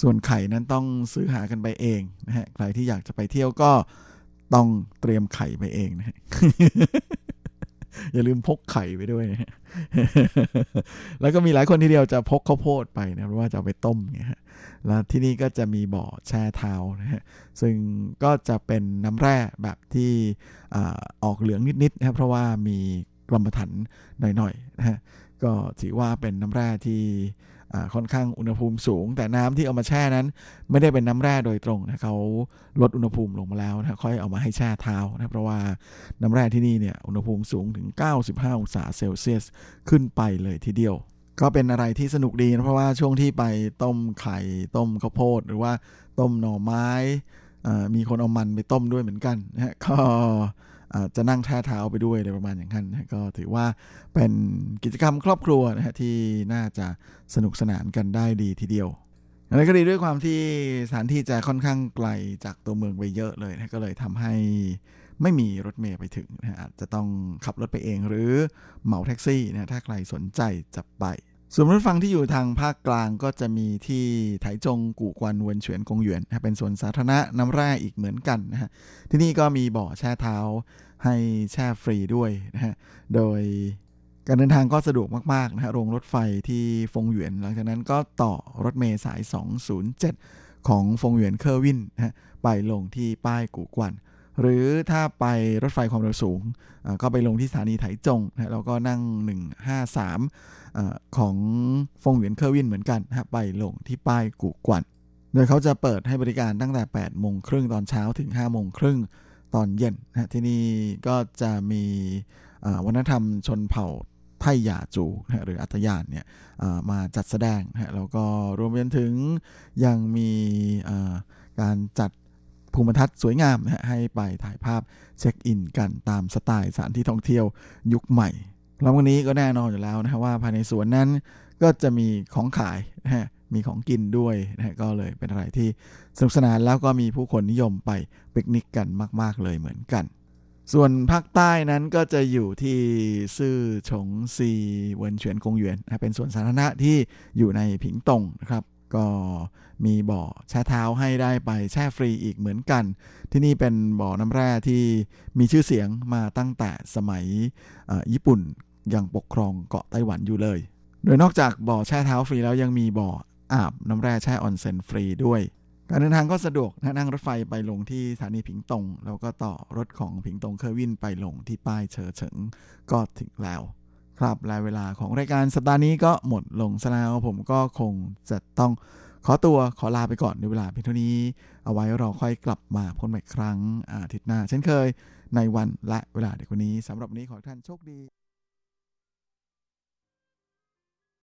ส่วนไข่นั้นต้องซื้อหากันไปเองนะฮะใครที่อยากจะไปเที่ยวก็ต้องเตรียมไข่ไปเองนะฮะ อย่าลืมพกไข่ไปด้วยนะแล้วก็มีหลายคนทีเดียวจะพกข้าวโพดไปนะเพราะว่าจะเอาไปต้มเงี้ยแล้วที่นี่ก็จะมีบ่อแช่เท้านะฮะซึ่งก็จะเป็นน้ำแร่แบบที่ออกเหลืองนิดๆนะเพราะว่ามีกรมถันหน่อยๆนะฮะก็ถือว่าเป็นน้ำแร่ที่ ค่อนข้างอุณหภูมิสูง แต่น้ำที่เอามาแช่นั้น ไม่ได้เป็นน้ำแร่โดยตรงนะเขาลดอุณหภูมิลงมาแล้วนะค่อยเอามาให้แช่เท้านะเพราะว่าน้ำแร่ที่นี่เนี่ยอุณหภูมิสูงถึง 95 องศาเซลเซียสขึ้นไปเลยทีเดียว ก็เป็นอะไรที่สนุกดีนะเพราะว่าช่วงที่ไปต้มไข่ต้มข้าวโพด หรือว่าต้มหน่อไม้มีคนเอามันไปต้มด้วยเหมือนกันนะก็ จะนั่งแท่เท้าไปด้วยอะไรประมาณอย่างนั้นก็ถือว่าเป็นกิจกรรมครอบครัวนะฮะที่น่าจะสนุกสนานกันได้ดีทีเดียวอะไรก็ดีด้วยความที่สถานที่จะค่อนข้างไกลจากตัวเมืองไปเยอะเลยนะก็เลยทำให้ไม่มีรถเมย์ไปถึงนะอาจจะต้องขับรถไปเองหรือเหมาแท็กซี่นะถ้าใครสนใจจะไป ส่วนรถฟังที่อยู่ทางภาคกลางก็จะมีที่ไถจงกู่กวนเวนเฉียนกงหยวนเป็นสวนสาธารณะน้ำแร่อีกเหมือนกันนะฮะที่นี่ก็มีบ่อแช่เท้าให้แช่ฟรีด้วยนะฮะโดยการเดินทางก็สะดวกมากๆนะฮะลงรถไฟที่ฟงหยวน หลังจากนั้นก็ต่อรถเมล์สาย 207 ของฟงหยวนเคอร์วินนะฮะไปลงที่ป้ายกู่กวน หรือถ้าไปรถไฟความเร็วสูง ก็ไปลงที่สถานีไถจงนะแล้วก็นั่ง 153อของฟงเหวียนเคอร์วินเหมือนกันนะไปลงที่ป้ายกู่กวน โดยเขาจะเปิดให้บริการตั้งแต่ 8 โมงครึ่งตอนเช้าถึง 5 โมงครึ่งตอนเย็นนะที่นี่ก็จะมีวัฒนธรรมชนเผ่าไทยาจูนะหรืออัตยานเนี่ยมาจัดแสดงนะแล้วก็รวมไปถึงยังมีการจัด ภูมิทัศน์สวยงามนะฮะให้ไปถ่ายภาพเช็คอินกันตามสไตล์สถานที่ท่องเที่ยวยุคใหม่แล้ววันนี้ก็แน่นอนอยู่แล้วนะฮะว่าภายในสวนนั้นก็จะมีของขายนะฮะมีของกินด้วยนะก็เลยเป็นอะไรที่สนุกสนานแล้วก็มีผู้คนนิยมไปปิกนิกกันมาก ๆ เลยเหมือนกัน ส่วนภาคใต้นั้นก็จะอยู่ที่ซื่อฉงซีเวินเฉียนกงหยวนนะเป็นสวนสาธารณะที่อยู่ในผิงตงนะครับ ก็มีบ่อแช่เท้าให้ได้ไปแช่ฟรีอีกเหมือนกัน ที่นี่เป็นบ่อน้ำแร่ที่มีชื่อเสียงมาตั้งแต่สมัยญี่ปุ่นยังปกครองเกาะไต้หวันอยู่เลย โดยนอกจากบ่อแช่เท้าฟรีแล้วยังมีบ่ออาบน้ำแร่แช่ออนเซ็นฟรีด้วย การเดินทางก็สะดวกนั่งรถไฟไปลงที่สถานีผิงตง แล้วก็ต่อรถของผิงตงเคอร์วินไปลงที่ป้ายเชอเฉิงก็ถึงแล้ว ครับและเวลาของรายการสัปดาห์นี้ก็หมดลงซะแล้วผมก็คงจะต้องขอตัวขอลาไปก่อนในเวลาเพียงเท่านี้ เอาไว้เราค่อยกลับมาพบกันใหม่ครั้งอาทิตย์หน้า เช่นเคยในวันและเวลาเด็กวันนี้สำหรับวันนี้ขอท่านโชคดี